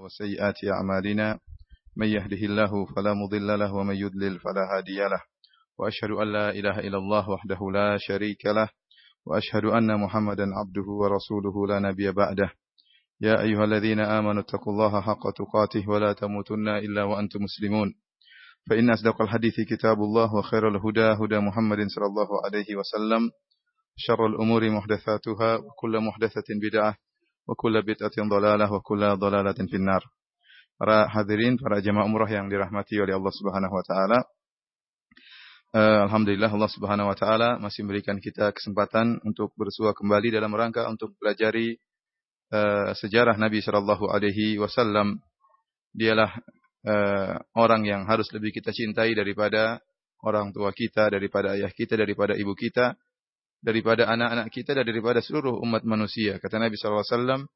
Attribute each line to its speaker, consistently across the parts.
Speaker 1: وسيئات أعمالنا من يهده الله فلا مضل له ومن يضلل فلا هادي له. وأشهد أن لا إله إلا الله وحده لا شريك له وأشهد أن محمدا عبده ورسوله لا نبي بعده. يا أيها الذين آمنوا اتقوا الله حق تقاته ولا تموتن إلا وأنتم مسلمون. فإن أصدق الحديث كتاب الله وخير الهدى هدى محمد صلى الله عليه وسلم شر الأمور محدثاتها وكل محدثة بدعة وكل بدعة ضلالة وكل ضلالة في النار Para hadirin, para jemaah umrah yang dirahmati oleh Allah Subhanahu wa taala. Uh, Alhamdulillah Allah Subhanahu wa taala masih memberikan kita kesempatan untuk bersua kembali dalam rangka untuk pelajari uh, sejarah Nabi sallallahu alaihi wasallam. Dialah uh, orang yang harus lebih kita cintai daripada orang tua kita, daripada ayah kita, daripada ibu kita, daripada anak-anak kita dan daripada seluruh umat manusia. Kata Nabi wasallam,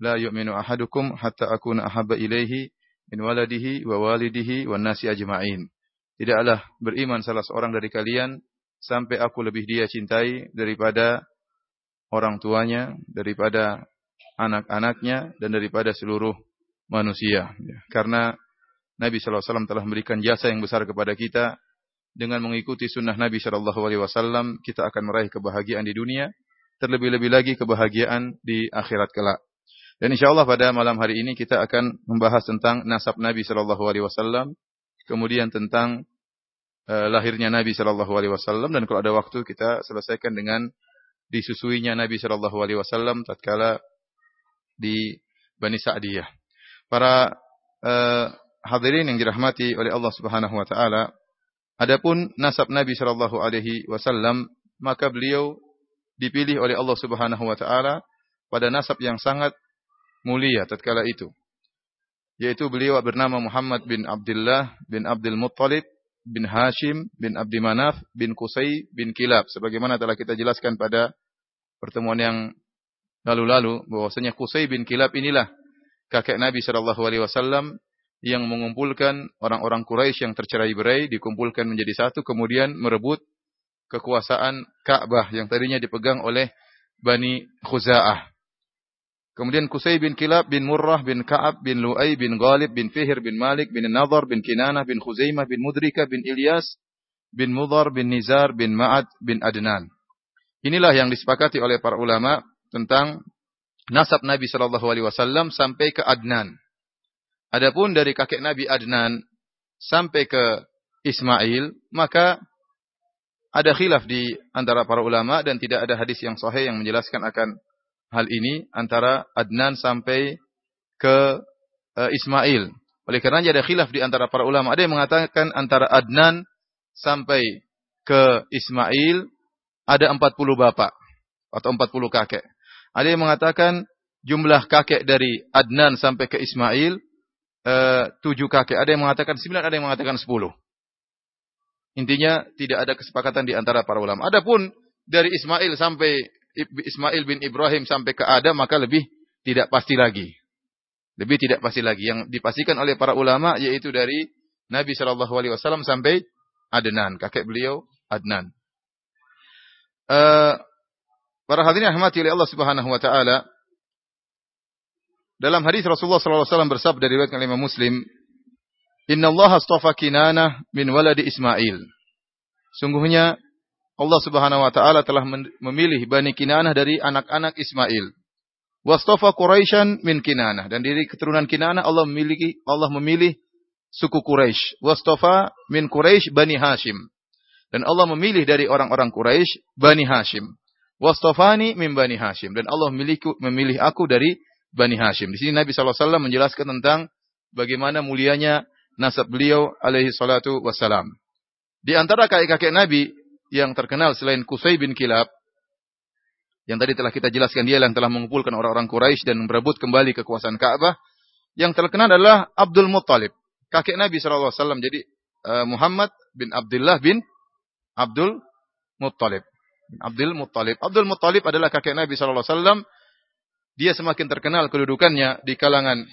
Speaker 1: la yu'minu ahadukum hatta akuna ahabba ilaihi min waladihi wa walidihi wan nasi ajma'in. Tidaklah beriman salah seorang dari kalian sampai aku lebih dia cintai daripada orang tuanya, daripada anak-anaknya dan daripada seluruh manusia. Karena Nabi wasallam telah memberikan jasa yang besar kepada kita dengan mengikuti sunnah Nabi sallallahu alaihi wasallam kita akan meraih kebahagiaan di dunia, terlebih-lebih lagi kebahagiaan di akhirat kelak. Dan insyaallah pada malam hari ini kita akan membahas tentang nasab Nabi sallallahu alaihi wasallam, kemudian tentang uh, lahirnya Nabi sallallahu alaihi wasallam dan kalau ada waktu kita selesaikan dengan disusuinya Nabi sallallahu alaihi wasallam tatkala di Bani Sa'diyah. Para uh, hadirin yang dirahmati oleh Allah Subhanahu wa taala, adapun nasab Nabi sallallahu alaihi wasallam, maka beliau dipilih oleh Allah Subhanahu wa taala pada nasab yang sangat mulia tatkala itu. Yaitu beliau bernama Muhammad bin Abdullah bin Abdul Muttalib bin Hashim bin Abdi Manaf bin Qusay bin Kilab. Sebagaimana telah kita jelaskan pada pertemuan yang lalu-lalu bahwasanya Qusay bin Kilab inilah kakek Nabi sallallahu alaihi wasallam yang mengumpulkan orang-orang Quraisy yang tercerai-berai dikumpulkan menjadi satu kemudian merebut kekuasaan Ka'bah yang tadinya dipegang oleh Bani Khuza'ah. Kemudian Qusay bin Kilab bin Murrah bin Ka'ab bin Lu'ay bin Ghalib bin Fihir bin Malik bin Nadhar bin Kinanah bin Khuzaimah bin Mudrika bin Ilyas bin Mudhar bin Nizar bin Ma'ad bin Adnan. Inilah yang disepakati oleh para ulama tentang nasab Nabi sallallahu alaihi wasallam sampai ke Adnan. Adapun dari kakek Nabi Adnan sampai ke Ismail, maka ada khilaf di antara para ulama dan tidak ada hadis yang sahih yang menjelaskan akan hal ini antara Adnan sampai ke uh, Ismail. Oleh karena ada khilaf di antara para ulama. Ada yang mengatakan antara Adnan sampai ke Ismail ada 40 bapak atau 40 kakek. Ada yang mengatakan jumlah kakek dari Adnan sampai ke Ismail uh, tujuh kakek. Ada yang mengatakan sembilan, ada yang mengatakan sepuluh. Intinya tidak ada kesepakatan di antara para ulama. Adapun dari Ismail sampai Ismail bin Ibrahim sampai ke Adam maka lebih tidak pasti lagi. Lebih tidak pasti lagi. Yang dipastikan oleh para ulama yaitu dari Nabi Shallallahu Alaihi Wasallam sampai Adnan, kakek beliau Adnan. Uh, para hadirin rahmati oleh Allah Subhanahu Wa Taala. Dalam hadis Rasulullah Wasallam bersabda dari riwayat Imam Muslim, Inna Allah astafa Kinanah min waladi Ismail. Sungguhnya Allah Subhanahu wa taala telah memilih Bani Kinanah dari anak-anak Ismail. Wastafa Quraisyan min Kinanah dan dari keturunan Kinanah Allah memiliki Allah memilih suku Quraisy. Wastafa min Quraisy Bani Hashim. Dan Allah memilih dari orang-orang Quraisy Bani Hashim. Wastafani min Bani Hashim dan Allah memilih memilih aku dari Bani Hashim. Di sini Nabi SAW menjelaskan tentang bagaimana mulianya nasab beliau alaihi salatu wassalam. Di antara kakek-kakek Nabi yang terkenal selain Qusay bin Kilab, yang tadi telah kita jelaskan dia yang telah mengumpulkan orang-orang Quraisy dan merebut kembali kekuasaan Ka'bah, yang terkenal adalah Abdul Muttalib, kakek Nabi SAW. Jadi uh, Muhammad bin Abdullah bin Abdul Muttalib. Abdul Muttalib. Abdul Muttalib adalah kakek Nabi SAW. Dia semakin terkenal kedudukannya di kalangan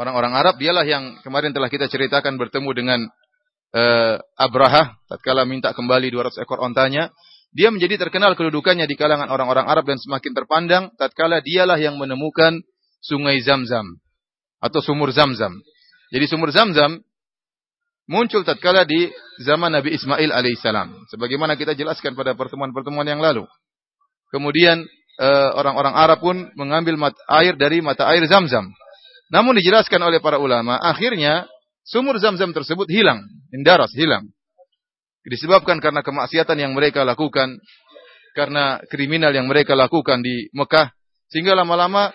Speaker 1: orang-orang Arab. Dialah yang kemarin telah kita ceritakan bertemu dengan uh, Abraha tatkala minta kembali 200 ekor ontanya, dia menjadi terkenal kedudukannya di kalangan orang-orang Arab dan semakin terpandang tatkala dialah yang menemukan sungai Zam-Zam. atau sumur Zamzam. Jadi sumur Zamzam muncul tatkala di zaman Nabi Ismail alaihissalam. Sebagaimana kita jelaskan pada pertemuan-pertemuan yang lalu. Kemudian eh, orang-orang Arab pun mengambil air dari mata air Zamzam. Namun dijelaskan oleh para ulama, akhirnya sumur Zamzam tersebut hilang, indaras, hilang. Disebabkan karena kemaksiatan yang mereka lakukan, karena kriminal yang mereka lakukan di Mekah, sehingga lama-lama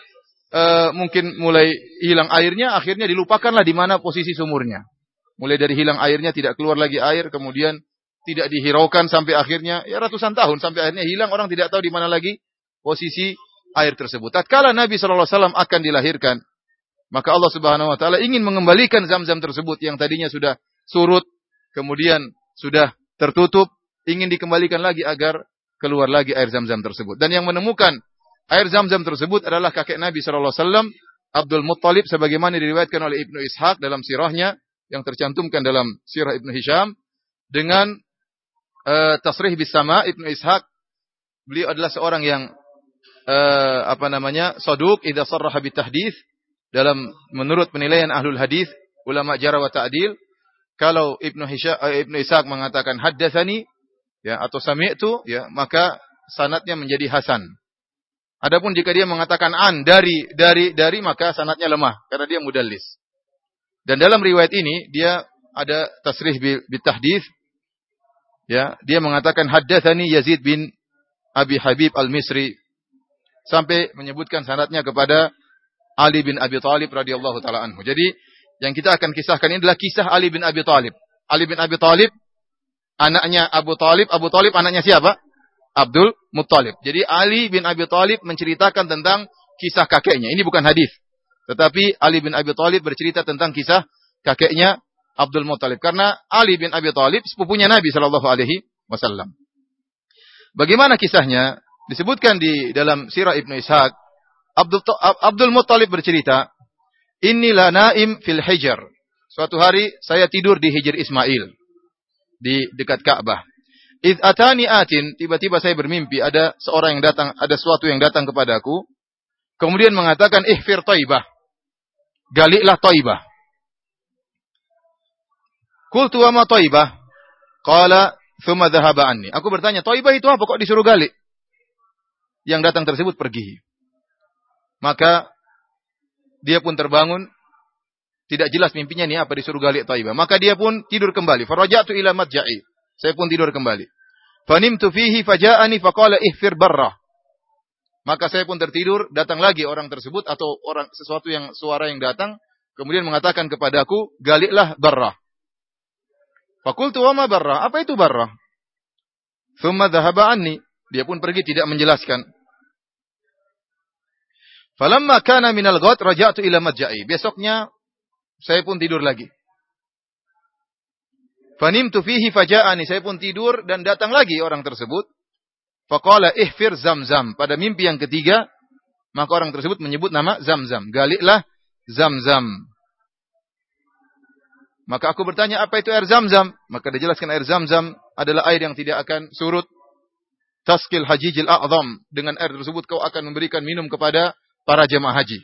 Speaker 1: e, mungkin mulai hilang airnya, akhirnya dilupakanlah di mana posisi sumurnya. Mulai dari hilang airnya tidak keluar lagi air, kemudian tidak dihiraukan sampai akhirnya ya ratusan tahun sampai akhirnya hilang orang tidak tahu di mana lagi posisi air tersebut. Tatkala Nabi wasallam akan dilahirkan, maka Allah Subhanahu wa taala ingin mengembalikan zam-zam tersebut yang tadinya sudah surut, kemudian sudah tertutup, ingin dikembalikan lagi agar keluar lagi air zam-zam tersebut. Dan yang menemukan air zam-zam tersebut adalah kakek Nabi sallallahu alaihi wasallam Abdul Muttalib sebagaimana diriwayatkan oleh Ibnu Ishaq dalam sirahnya yang tercantumkan dalam sirah Ibnu Hisham dengan uh, tasrih bis sama Ibnu Ishaq beliau adalah seorang yang uh, apa namanya saduk idza sarraha bitahdits dalam menurut penilaian ahlul hadis ulama jarah wa ta'dil kalau Ibnu Hisham uh, Ibnu Ishaq mengatakan haddatsani ya atau sami'tu ya maka sanatnya menjadi hasan. Adapun jika dia mengatakan an dari dari dari maka sanatnya lemah karena dia mudallis. Dan dalam riwayat ini dia ada tasrih bitahdits ya, dia mengatakan haddatsani Yazid bin Abi Habib Al-Misri sampai menyebutkan sanatnya kepada Ali bin Abi Thalib radhiyallahu taala anhu. Jadi yang kita akan kisahkan ini adalah kisah Ali bin Abi Thalib. Ali bin Abi Thalib anaknya Abu Thalib, Abu Thalib anaknya siapa? Abdul Muttalib. Jadi Ali bin Abi Thalib menceritakan tentang kisah kakeknya. Ini bukan hadis. Tetapi Ali bin Abi Thalib bercerita tentang kisah kakeknya Abdul Muttalib. Karena Ali bin Abi Thalib sepupunya Nabi Shallallahu Alaihi Wasallam. Bagaimana kisahnya? Disebutkan di dalam Sirah Ibnu Ishaq. Abdul, Abdul Muttalib bercerita, Inilah naim fil hijr. Suatu hari saya tidur di hijr Ismail. Di dekat Ka'bah. Id atani atin, tiba-tiba saya bermimpi ada seorang yang datang, ada sesuatu yang datang kepadaku. Kemudian mengatakan ihfir taibah galiklah Taibah. Qultu wa ma Taibah? Qala thumma dhahaba. Aku bertanya, Taibah itu apa kok disuruh galik? Yang datang tersebut pergi. Maka dia pun terbangun, tidak jelas mimpinya nih apa disuruh galik Taibah. Maka dia pun tidur kembali. Farajatu ila madja'i. Saya pun tidur kembali. Fanimtu fihi faja'ani faqala ihfir barrah. Maka saya pun tertidur, datang lagi orang tersebut atau orang sesuatu yang suara yang datang, kemudian mengatakan kepadaku, galiklah barrah. Fakultu wa ma barrah? Apa itu barrah? Thumma dhahaba anni. Dia pun pergi tidak menjelaskan. Falamma kana minal ghad raja'tu ila madja'i. Besoknya saya pun tidur lagi. Fanimtu fihi faja'ani. Saya pun tidur dan datang lagi orang tersebut. Faqala ihfir zamzam. Pada mimpi yang ketiga, maka orang tersebut menyebut nama zamzam. Galiklah zamzam. Maka aku bertanya, apa itu air zamzam? Maka dijelaskan air zamzam adalah air yang tidak akan surut. Taskil hajijil a'zam. Dengan air tersebut kau akan memberikan minum kepada para jemaah haji.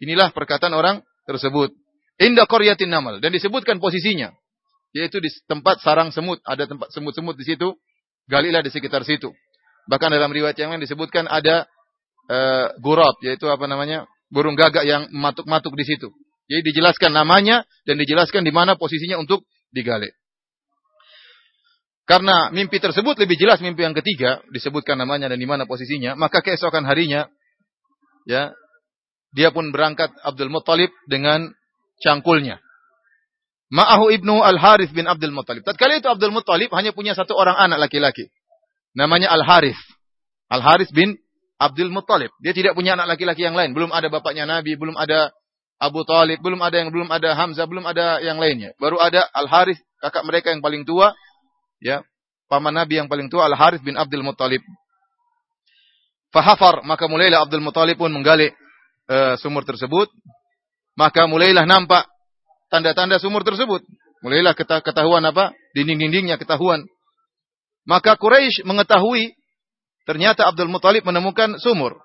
Speaker 1: Inilah perkataan orang tersebut. Indah koryatin namal. Dan disebutkan posisinya. Yaitu di tempat sarang semut. Ada tempat semut-semut di situ. Galilah di sekitar situ. Bahkan dalam riwayat yang lain disebutkan ada uh, gurab, yaitu apa namanya? burung gagak yang matuk-matuk di situ. Jadi dijelaskan namanya dan dijelaskan di mana posisinya untuk digali. Karena mimpi tersebut lebih jelas mimpi yang ketiga, disebutkan namanya dan di mana posisinya, maka keesokan harinya ya dia pun berangkat Abdul Muttalib dengan cangkulnya. Ma'ahu ibnu Al-Harith bin Abdul Muttalib. Tatkala itu Abdul Muttalib hanya punya satu orang anak laki-laki. Namanya Al-Harith. Al-Harith bin Abdul Muttalib. Dia tidak punya anak laki-laki yang lain. Belum ada bapaknya Nabi, belum ada Abu Talib, belum ada yang belum ada Hamzah, belum ada yang lainnya. Baru ada Al-Harith, kakak mereka yang paling tua, ya, paman Nabi yang paling tua Al-Harith bin Abdul Muttalib. Fahafar, maka mulailah Abdul Muttalib pun menggali uh, sumur tersebut. Maka mulailah nampak tanda-tanda sumur tersebut. Mulailah ketahuan apa? Dinding-dindingnya ketahuan. Maka Quraisy mengetahui ternyata Abdul Muthalib menemukan sumur.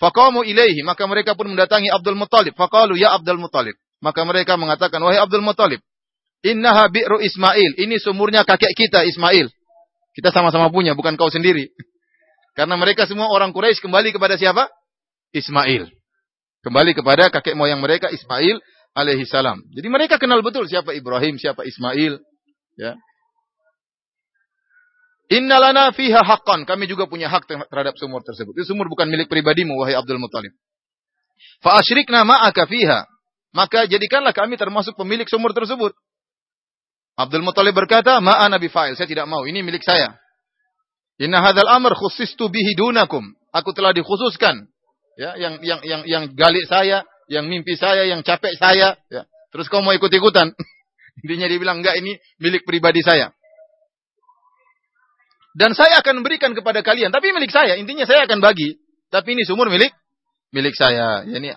Speaker 1: Faqamu ilaihi, maka mereka pun mendatangi Abdul Muthalib. Faqalu ya Abdul Muthalib. Maka mereka mengatakan, wahai Abdul Muttalib, innaha bi'ru Ismail. Ini sumurnya kakek kita Ismail. Kita sama-sama punya, bukan kau sendiri. Karena mereka semua orang Quraisy kembali kepada siapa? Ismail. Kembali kepada kakek moyang mereka Ismail alaihi salam. Jadi mereka kenal betul siapa Ibrahim, siapa Ismail, ya. Innalana fiha haqqan. Kami juga punya hak terhadap sumur tersebut. Itu sumur bukan milik pribadimu, wahai Abdul Muttalib. Fa asyrikna ma'aka fiha. Maka jadikanlah kami termasuk pemilik sumur tersebut. Abdul Muttalib berkata, "Ma'a Nabi Fa'il, saya tidak mau, ini milik saya." Inna hadzal amr khusistu bihi dunakum. Aku telah dikhususkan. Ya, yang yang yang yang galik saya, yang mimpi saya, yang capek saya, ya. Terus kau mau ikut-ikutan. Intinya dia bilang, "Enggak, ini milik pribadi saya." Dan saya akan memberikan kepada kalian, tapi milik saya. Intinya saya akan bagi, tapi ini sumur milik milik saya. Yani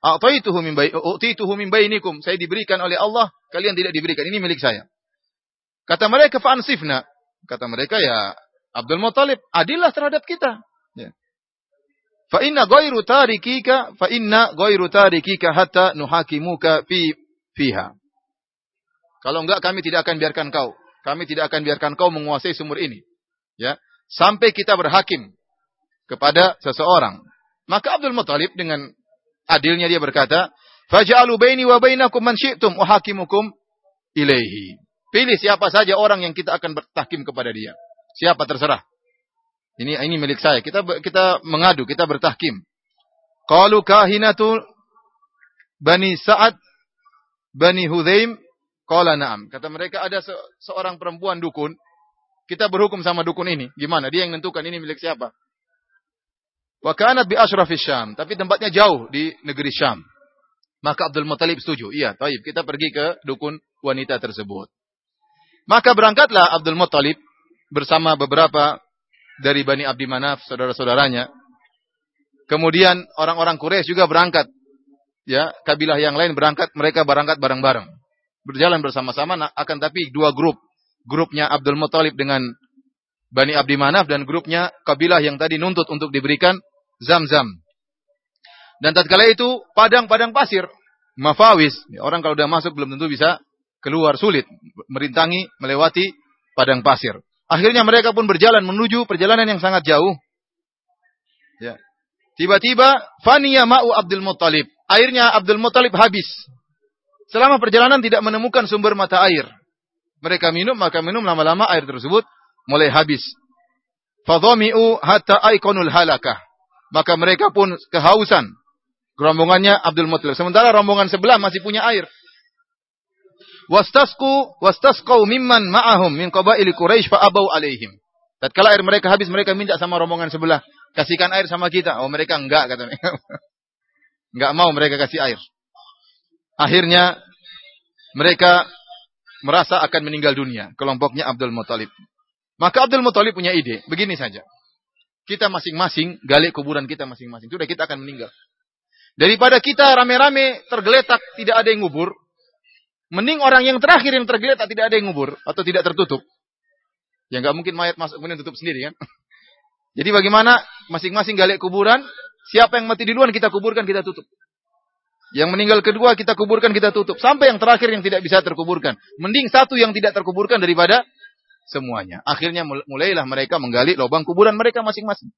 Speaker 1: a'taituhu min a'taituhu min bainikum. Saya diberikan oleh Allah, kalian tidak diberikan. Ini milik saya. Kata mereka fa'ansifna. Kata mereka ya Abdul Muthalib, adillah terhadap kita. Ya. Fa inna ghairu tarikika fa inna ghairu tarikika hatta nuhakimuka fi fiha. Kalau enggak kami tidak akan biarkan kau. Kami tidak akan biarkan kau menguasai sumur ini ya sampai kita berhakim kepada seseorang maka Abdul Muthalib dengan adilnya dia berkata faj'alu baini wa bainakum man syi'tum uhakimukum ilaihi pilih siapa saja orang yang kita akan bertahkim kepada dia siapa terserah ini ini milik saya kita kita mengadu kita bertahkim qalu kahinatu bani Sa'ad bani Hudzaim qala na'am kata mereka ada se seorang perempuan dukun kita berhukum sama dukun ini. Gimana? Dia yang menentukan ini milik siapa. Wa kanat bi ashrafis Syam, tapi tempatnya jauh di negeri Syam. Maka Abdul Muthalib setuju. Iya, taib. Kita pergi ke dukun wanita tersebut. Maka berangkatlah Abdul Muthalib bersama beberapa dari Bani Abdi Manaf, saudara-saudaranya. Kemudian orang-orang Quraisy juga berangkat. Ya, kabilah yang lain berangkat, mereka berangkat bareng-bareng. Berjalan bersama-sama akan tapi dua grup grupnya Abdul Muthalib dengan Bani Abdi Manaf dan grupnya kabilah yang tadi nuntut untuk diberikan zam-zam. Dan tatkala itu padang-padang pasir, mafawis. Orang kalau sudah masuk belum tentu bisa keluar sulit, merintangi, melewati padang pasir. Akhirnya mereka pun berjalan menuju perjalanan yang sangat jauh. Ya. Tiba-tiba faniya ma'u Abdul Muttalib. Airnya Abdul Muttalib habis. Selama perjalanan tidak menemukan sumber mata air. Mereka minum, maka minum lama-lama air tersebut mulai habis. Fadhami'u hatta aikonul halakah. Maka mereka pun kehausan. Rombongannya Abdul Muttalib. Sementara rombongan sebelah masih punya air. Wastasku wastasqau mimman ma'ahum min qabaili Quraisy fa abau alaihim. Tatkala air mereka habis, mereka minta sama rombongan sebelah, kasihkan air sama kita. Oh, mereka enggak kata mereka. enggak mau mereka kasih air. Akhirnya mereka merasa akan meninggal dunia. Kelompoknya Abdul Muthalib. Maka Abdul Muthalib punya ide. Begini saja. Kita masing-masing gali kuburan kita masing-masing. Sudah kita akan meninggal. Daripada kita rame-rame tergeletak tidak ada yang ngubur. Mending orang yang terakhir yang tergeletak tidak ada yang ngubur. Atau tidak tertutup. Ya nggak mungkin mayat masuk kemudian tutup sendiri kan. Jadi bagaimana masing-masing gali kuburan. Siapa yang mati duluan kita kuburkan kita tutup. Yang meninggal kedua kita kuburkan, kita tutup. Sampai yang terakhir yang tidak bisa terkuburkan. Mending satu yang tidak terkuburkan daripada semuanya. Akhirnya mulailah mereka menggali lubang kuburan mereka masing-masing.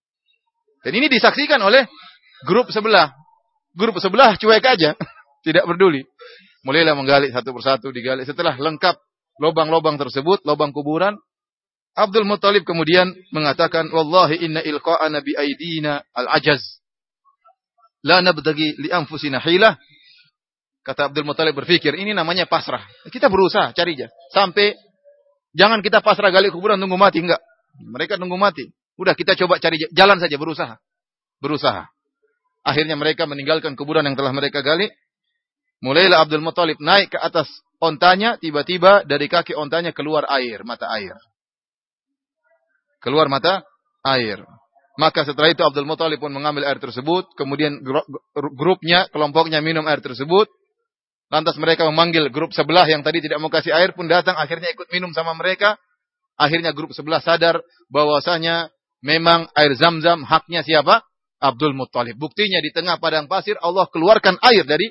Speaker 1: Dan ini disaksikan oleh grup sebelah. Grup sebelah cuek aja. tidak peduli. Mulailah menggali satu persatu, digali. Setelah lengkap lubang-lubang tersebut, lubang kuburan, Abdul Muttalib kemudian mengatakan, Wallahi inna ilqa'a nabi aidina al-ajaz. La nabdagi li anfusina hilah. Kata Abdul Muthalib berpikir, ini namanya pasrah. Kita berusaha cari aja. Sampai jangan kita pasrah gali kuburan tunggu mati enggak. Mereka tunggu mati. Udah kita coba cari jalan saja berusaha. Berusaha. Akhirnya mereka meninggalkan kuburan yang telah mereka gali. Mulailah Abdul Muthalib naik ke atas ontanya, tiba-tiba dari kaki ontanya keluar air, mata air. Keluar mata air. Maka setelah itu Abdul Muthalib pun mengambil air tersebut, kemudian grupnya, kelompoknya minum air tersebut. Lantas mereka memanggil grup sebelah yang tadi tidak mau kasih air pun datang akhirnya ikut minum sama mereka. Akhirnya grup sebelah sadar bahwasanya memang air zam-zam haknya siapa? Abdul Muthalib. Buktinya di tengah padang pasir Allah keluarkan air dari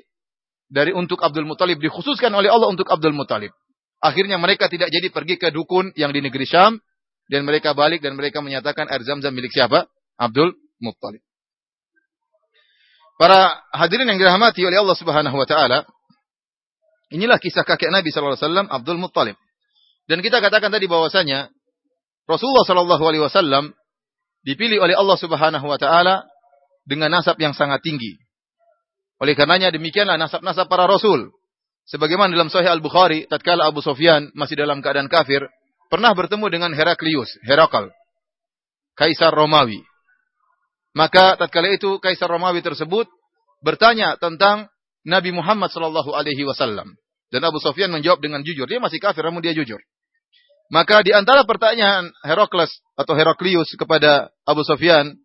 Speaker 2: dari untuk Abdul Muthalib dikhususkan oleh Allah untuk Abdul Muthalib. Akhirnya mereka tidak jadi pergi ke dukun yang di negeri Syam dan mereka balik dan mereka menyatakan air Zam-Zam milik siapa? Abdul Muthalib. Para hadirin yang dirahmati oleh Allah Subhanahu wa taala, inilah kisah kakek Nabi wasallam Abdul Muthalib. Dan kita katakan tadi bahwasanya Rasulullah sallallahu dipilih oleh Allah Subhanahu wa taala dengan nasab yang sangat tinggi. Oleh karenanya demikianlah nasab-nasab para rasul. Sebagaimana dalam Sahih Al-Bukhari, tatkala Abu Sufyan masih dalam keadaan kafir, pernah bertemu dengan Heraklius, Herakal, kaisar Romawi. Maka tatkala itu kaisar Romawi tersebut bertanya tentang Nabi Muhammad sallallahu alaihi wasallam. Dan Abu Sufyan menjawab dengan jujur. Dia masih kafir namun dia jujur. Maka di antara pertanyaan Herakles atau Heraklius kepada Abu Sufyan,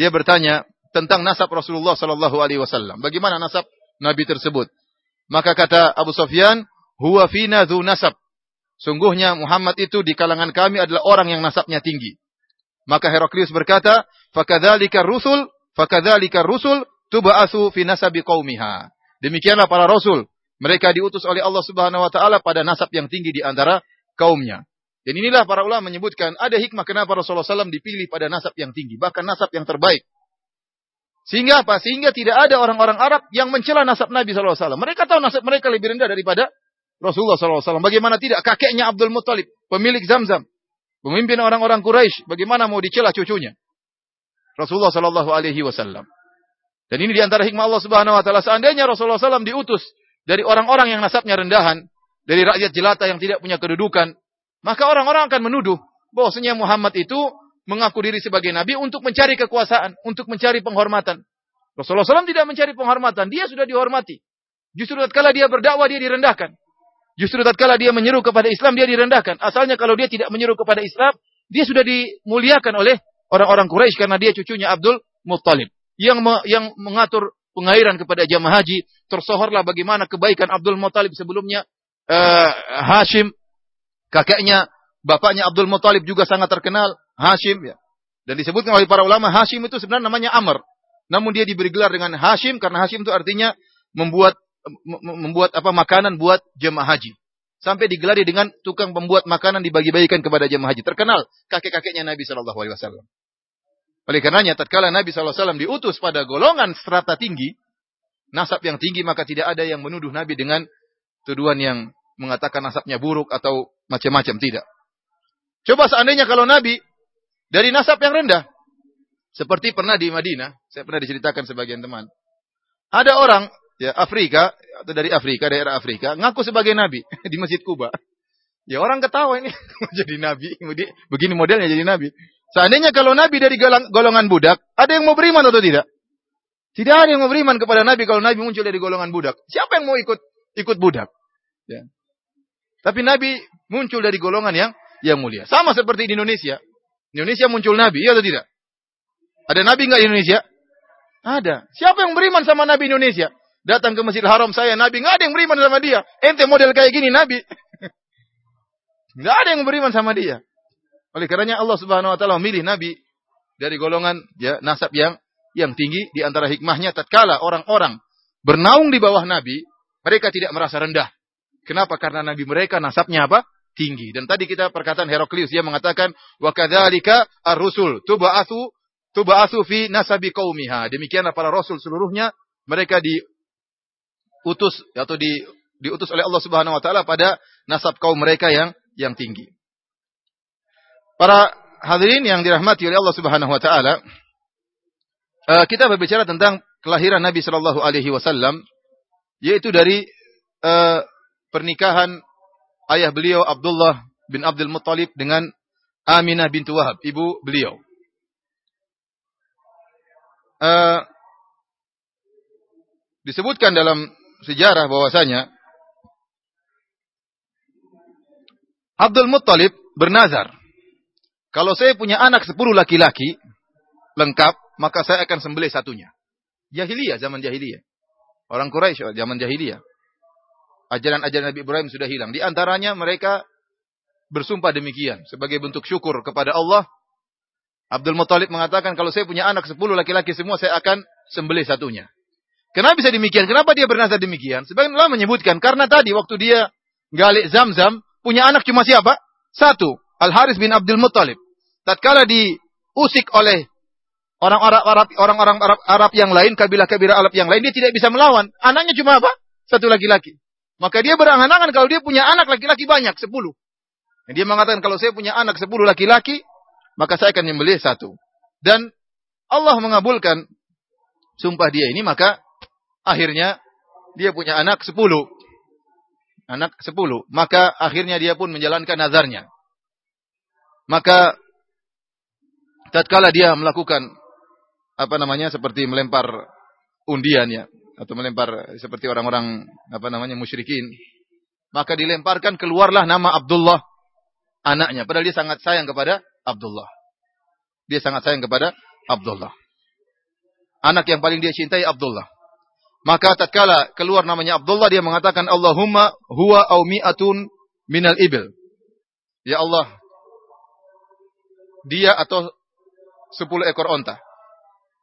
Speaker 2: dia bertanya tentang nasab Rasulullah sallallahu alaihi wasallam. Bagaimana nasab Nabi tersebut? Maka kata Abu Sufyan, huwa fina dhu nasab. Sungguhnya Muhammad itu di kalangan kami adalah orang yang nasabnya tinggi. Maka Heraklius berkata, fakadzalika rusul, fakadzalika rusul tuba'atsu fi nasabi qaumiha. Demikianlah para rasul. Mereka diutus oleh Allah Subhanahu wa taala pada nasab yang tinggi di antara kaumnya. Dan inilah para ulama menyebutkan ada hikmah kenapa Rasulullah SAW dipilih pada nasab yang tinggi, bahkan nasab yang terbaik. Sehingga apa? Sehingga tidak ada orang-orang Arab yang mencela nasab Nabi SAW. Mereka tahu nasab mereka lebih rendah daripada Rasulullah SAW. Bagaimana tidak? Kakeknya Abdul Muttalib, pemilik Zamzam, pemimpin orang-orang Quraisy. Bagaimana mau dicela cucunya? Rasulullah Sallallahu Alaihi Wasallam. Dan ini di antara hikmah Allah Subhanahu Wa Taala. Seandainya Rasulullah SAW diutus dari orang-orang yang nasabnya rendahan, dari rakyat jelata yang tidak punya kedudukan, maka orang-orang akan menuduh bahwasanya Muhammad itu mengaku diri sebagai nabi untuk mencari kekuasaan, untuk mencari penghormatan. Rasulullah SAW tidak mencari penghormatan, dia sudah dihormati. Justru tatkala dia berdakwah dia direndahkan. Justru tatkala dia menyeru kepada Islam dia direndahkan. Asalnya kalau dia tidak menyeru kepada Islam, dia sudah dimuliakan oleh orang-orang Quraisy karena dia cucunya Abdul Muttalib yang me, yang mengatur pengairan kepada jamaah haji. Tersohorlah bagaimana kebaikan Abdul Muttalib sebelumnya uh, Hashim kakeknya bapaknya Abdul Muttalib juga sangat terkenal Hashim ya. Dan disebutkan oleh para ulama Hashim itu sebenarnya namanya Amr. Namun dia diberi gelar dengan Hashim karena Hashim itu artinya membuat membuat apa makanan buat jemaah haji. Sampai digelari dengan tukang pembuat makanan dibagi-bagikan kepada jemaah haji. Terkenal kakek-kakeknya Nabi Shallallahu Alaihi Wasallam. Oleh karenanya, tatkala Nabi Wasallam diutus pada golongan strata tinggi, nasab yang tinggi, maka tidak ada yang menuduh Nabi dengan tuduhan yang mengatakan nasabnya buruk atau macam-macam. Tidak. Coba seandainya kalau Nabi dari nasab yang rendah. Seperti pernah di Madinah, saya pernah diceritakan sebagian teman. Ada orang ya Afrika atau dari Afrika, daerah Afrika, ngaku sebagai nabi di Masjid Kuba. Ya orang ketawa ini jadi nabi, begini modelnya jadi nabi. Seandainya kalau nabi dari golongan budak, ada yang mau beriman atau tidak? Tidak ada yang mau beriman kepada nabi kalau nabi muncul dari golongan budak. Siapa yang mau ikut ikut budak? Ya. Tapi nabi muncul dari golongan yang yang mulia. Sama seperti di Indonesia. Indonesia muncul nabi, iya atau tidak? Ada nabi enggak di Indonesia? Ada. Siapa yang beriman sama nabi Indonesia? Datang ke Masjidil Haram saya nabi, enggak ada yang beriman sama dia. Ente model kayak gini nabi. Enggak ada yang beriman sama dia. Oleh karenanya Allah Subhanahu wa taala memilih nabi dari golongan ya nasab yang yang tinggi di antara hikmahnya tatkala orang-orang bernaung di bawah nabi, mereka tidak merasa rendah. Kenapa? Karena nabi mereka nasabnya apa? Tinggi. Dan tadi kita perkataan Heraklius dia mengatakan wa kadzalika ar-rusul tub'atsu tub'atsu fi nasabi qaumiha. Demikianlah para rasul seluruhnya mereka diutus atau di diutus oleh Allah Subhanahu wa taala pada nasab kaum mereka yang yang tinggi. Para hadirin yang dirahmati oleh Allah Subhanahu wa taala, uh, kita berbicara tentang kelahiran Nabi sallallahu alaihi wasallam yaitu dari uh, pernikahan ayah beliau Abdullah bin Abdul Muttalib dengan Aminah bintu Wahab, ibu beliau. Uh, disebutkan dalam sejarah bahwasanya Abdul Muttalib bernazar, kalau saya punya anak sepuluh laki-laki lengkap, maka saya akan sembelih satunya. Jahiliyah, zaman jahiliyah. Orang Quraisy zaman jahiliyah ajaran-ajaran Nabi Ibrahim sudah hilang. Di antaranya mereka bersumpah demikian sebagai bentuk syukur kepada Allah. Abdul Muthalib mengatakan kalau saya punya anak sepuluh laki-laki semua saya akan sembelih satunya. Kenapa bisa demikian? Kenapa dia bernazar demikian? Sebagian ulama menyebutkan karena tadi waktu dia galik Zam-Zam punya anak cuma siapa? Satu, Al Haris bin Abdul Muttalib. Tatkala diusik oleh orang-orang Arab, orang-orang Arab, Arab yang lain, kabilah-kabilah Arab yang lain, dia tidak bisa melawan. Anaknya cuma apa? Satu laki-laki. Maka dia berangan-angan kalau dia punya anak laki-laki banyak, sepuluh. Dia mengatakan kalau saya punya anak sepuluh laki-laki, maka saya akan menyembelih satu. Dan Allah mengabulkan sumpah dia ini, maka akhirnya dia punya anak sepuluh. Anak sepuluh. Maka akhirnya dia pun menjalankan nazarnya. Maka tatkala dia melakukan apa namanya seperti melempar undian ya atau melempar seperti orang-orang apa namanya musyrikin. Maka dilemparkan keluarlah nama Abdullah anaknya. Padahal dia sangat sayang kepada Abdullah. Dia sangat sayang kepada Abdullah. Anak yang paling dia cintai Abdullah. Maka tatkala keluar namanya Abdullah dia mengatakan Allahumma huwa au mi'atun minal ibil. Ya Allah dia atau sepuluh ekor onta.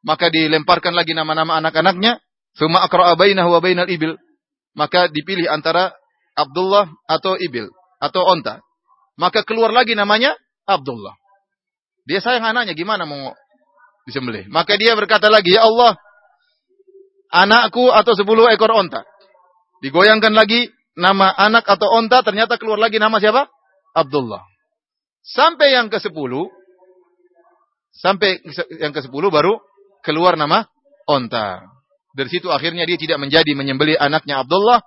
Speaker 2: Maka dilemparkan lagi nama-nama anak-anaknya. Suma akra'a bainahu wa bainal ibil. Maka dipilih antara Abdullah atau ibil. Atau onta. Maka keluar lagi namanya Abdullah. Dia sayang anaknya gimana mau disembelih. Maka dia berkata lagi, Ya Allah, anakku atau sepuluh ekor onta. Digoyangkan lagi nama anak atau onta, ternyata keluar lagi nama siapa? Abdullah. Sampai yang ke sepuluh, Sampai yang ke-10 baru keluar nama onta. Dari situ akhirnya dia tidak menjadi menyembelih anaknya Abdullah,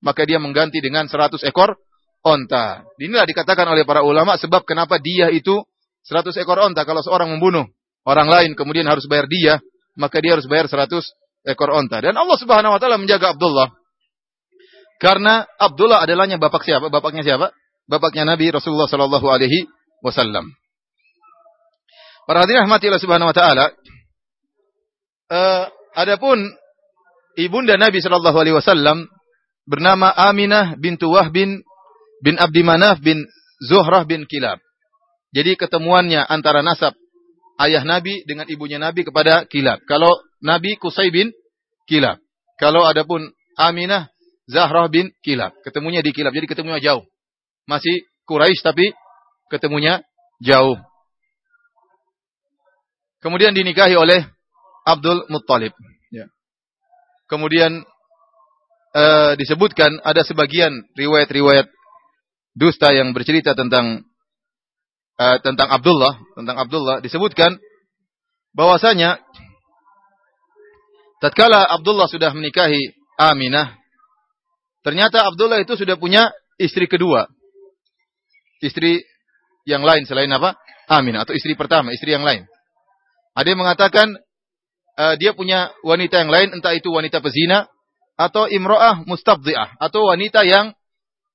Speaker 2: maka dia mengganti dengan 100 ekor onta. Inilah dikatakan oleh para ulama sebab kenapa dia itu 100 ekor onta. Kalau seorang membunuh orang lain kemudian harus bayar dia, maka dia harus bayar 100 ekor onta. Dan Allah Subhanahu wa taala menjaga Abdullah. Karena Abdullah adalahnya bapak siapa? Bapaknya siapa? Bapaknya Nabi Rasulullah sallallahu alaihi wasallam. Para hadirin rahmati Allah Subhanahu wa taala. Uh, adapun ibunda Nabi sallallahu alaihi wasallam bernama Aminah bintu Wahb bin bin Abdi Manaf bin Zuhrah bin Kilab. Jadi ketemuannya antara nasab ayah Nabi dengan ibunya Nabi kepada Kilab. Kalau Nabi Kusai bin Kilab. Kalau adapun Aminah Zahrah bin Kilab. Ketemunya di Kilab. Jadi ketemunya jauh. Masih Quraisy tapi ketemunya jauh. Kemudian dinikahi oleh Abdul Muttalib. Kemudian uh, disebutkan ada sebagian riwayat-riwayat dusta yang bercerita tentang uh, tentang Abdullah, tentang Abdullah disebutkan bahwasanya tatkala Abdullah sudah menikahi Aminah, ternyata Abdullah itu sudah punya istri kedua. Istri yang lain selain apa? Aminah atau istri pertama, istri yang lain. Ada yang mengatakan uh, dia punya wanita yang lain, entah itu wanita pezina atau imro'ah mustabdi'ah atau wanita yang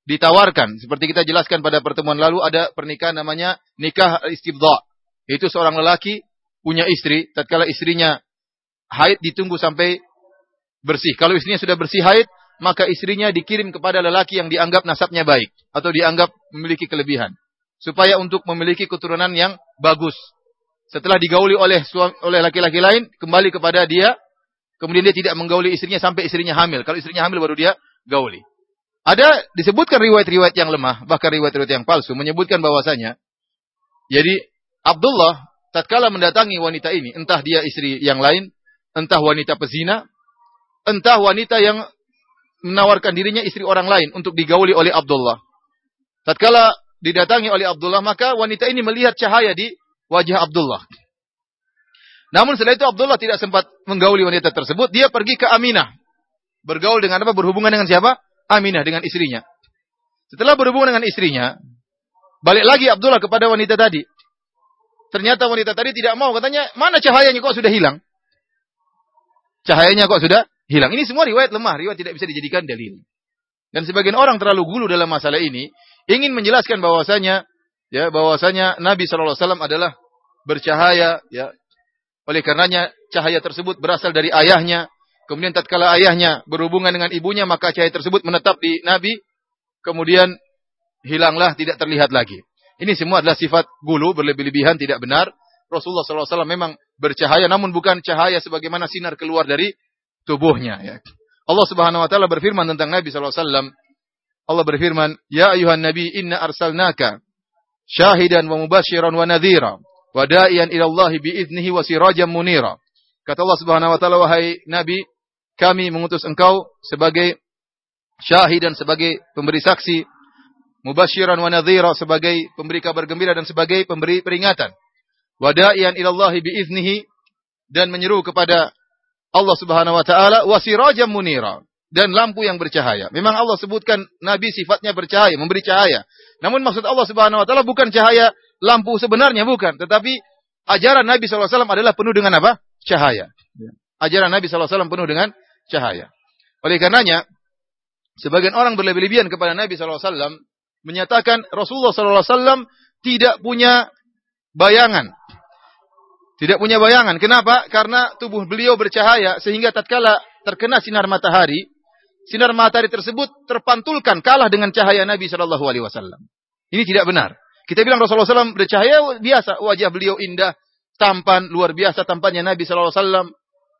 Speaker 2: ditawarkan. Seperti kita jelaskan pada pertemuan lalu ada pernikahan namanya nikah istibda. Itu seorang lelaki punya istri, tatkala istrinya haid ditunggu sampai bersih. Kalau istrinya sudah bersih haid, maka istrinya dikirim kepada lelaki yang dianggap nasabnya baik atau dianggap memiliki kelebihan supaya untuk memiliki keturunan yang bagus setelah digauli oleh oleh laki-laki lain kembali kepada dia. Kemudian dia tidak menggauli istrinya sampai istrinya hamil. Kalau istrinya hamil baru dia gauli. Ada disebutkan riwayat-riwayat yang lemah bahkan riwayat-riwayat yang palsu menyebutkan bahwasanya jadi Abdullah tatkala mendatangi wanita ini entah dia istri yang lain entah wanita pezina entah wanita yang menawarkan dirinya istri orang lain untuk digauli oleh Abdullah. Tatkala didatangi oleh Abdullah maka wanita ini melihat cahaya di wajah Abdullah. Namun setelah itu Abdullah tidak sempat menggauli wanita tersebut. Dia pergi ke Aminah. Bergaul dengan apa? Berhubungan dengan siapa? Aminah, dengan istrinya. Setelah berhubungan dengan istrinya, balik lagi Abdullah kepada wanita tadi. Ternyata wanita tadi tidak mau. Katanya, mana cahayanya kok sudah hilang? Cahayanya kok sudah hilang. Ini semua riwayat lemah. Riwayat tidak bisa dijadikan dalil. Dan sebagian orang terlalu gulu dalam masalah ini. Ingin menjelaskan bahwasanya ya bahwasanya Nabi Shallallahu Alaihi Wasallam adalah bercahaya ya. Oleh karenanya cahaya tersebut berasal dari ayahnya. Kemudian tatkala ayahnya berhubungan dengan ibunya maka cahaya tersebut menetap di Nabi. Kemudian hilanglah tidak terlihat lagi. Ini semua adalah sifat gulu berlebih-lebihan tidak benar. Rasulullah SAW memang bercahaya namun bukan cahaya sebagaimana sinar keluar dari tubuhnya ya. Allah Subhanahu wa taala berfirman tentang Nabi sallallahu alaihi wasallam. Allah berfirman, "Ya ayuhan nabi, inna arsalnaka syahidan wa mubasyiran wa nadhira wa da'iyan ila Allah bi idnihi wa sirajan munira." Kata Allah Subhanahu wa taala, "Wahai nabi, kami mengutus engkau sebagai syahid dan sebagai pemberi saksi, mubasyiran wa nadhira sebagai pemberi kabar gembira dan sebagai pemberi peringatan. Wa da'iyan ila Allah bi idnihi dan menyeru kepada Allah Subhanahu wa taala wasirajam munira dan lampu yang bercahaya. Memang Allah sebutkan nabi sifatnya bercahaya, memberi cahaya. Namun maksud Allah Subhanahu wa taala bukan cahaya lampu sebenarnya bukan, tetapi ajaran Nabi SAW adalah penuh dengan apa? Cahaya. Ajaran Nabi SAW penuh dengan cahaya. Oleh karenanya, sebagian orang berlebih-lebihan kepada Nabi SAW menyatakan Rasulullah SAW tidak punya bayangan tidak punya bayangan. Kenapa? Karena tubuh beliau bercahaya sehingga tatkala terkena sinar matahari, sinar matahari tersebut terpantulkan kalah dengan cahaya Nabi Shallallahu Alaihi Wasallam. Ini tidak benar. Kita bilang Rasulullah SAW bercahaya biasa, wajah beliau indah, tampan luar biasa tampannya Nabi Shallallahu Alaihi Wasallam.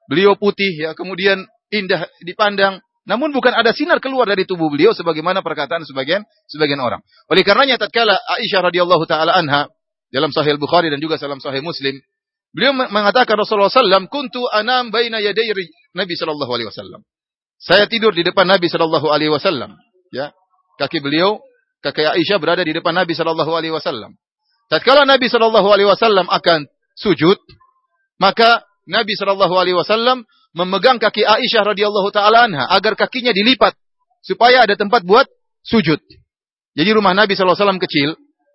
Speaker 2: Beliau putih ya, kemudian indah dipandang. Namun bukan ada sinar keluar dari tubuh beliau sebagaimana perkataan sebagian sebagian orang. Oleh karenanya tatkala Aisyah radhiyallahu taala anha dalam Sahih Bukhari dan juga dalam Sahih Muslim Beliau mengatakan Rasulullah SAW, kuntu anam baina yaday Nabi Sallallahu Alaihi Wasallam. Saya tidur di depan Nabi Sallallahu Alaihi Wasallam. Ya, kaki beliau, kaki Aisyah berada di depan Nabi Sallallahu Alaihi Wasallam. Tatkala Nabi Sallallahu Alaihi Wasallam akan sujud, maka Nabi Sallallahu Alaihi Wasallam memegang kaki Aisyah radhiyallahu taala anha agar kakinya dilipat supaya ada tempat buat sujud. Jadi rumah Nabi Sallallahu Alaihi Wasallam kecil,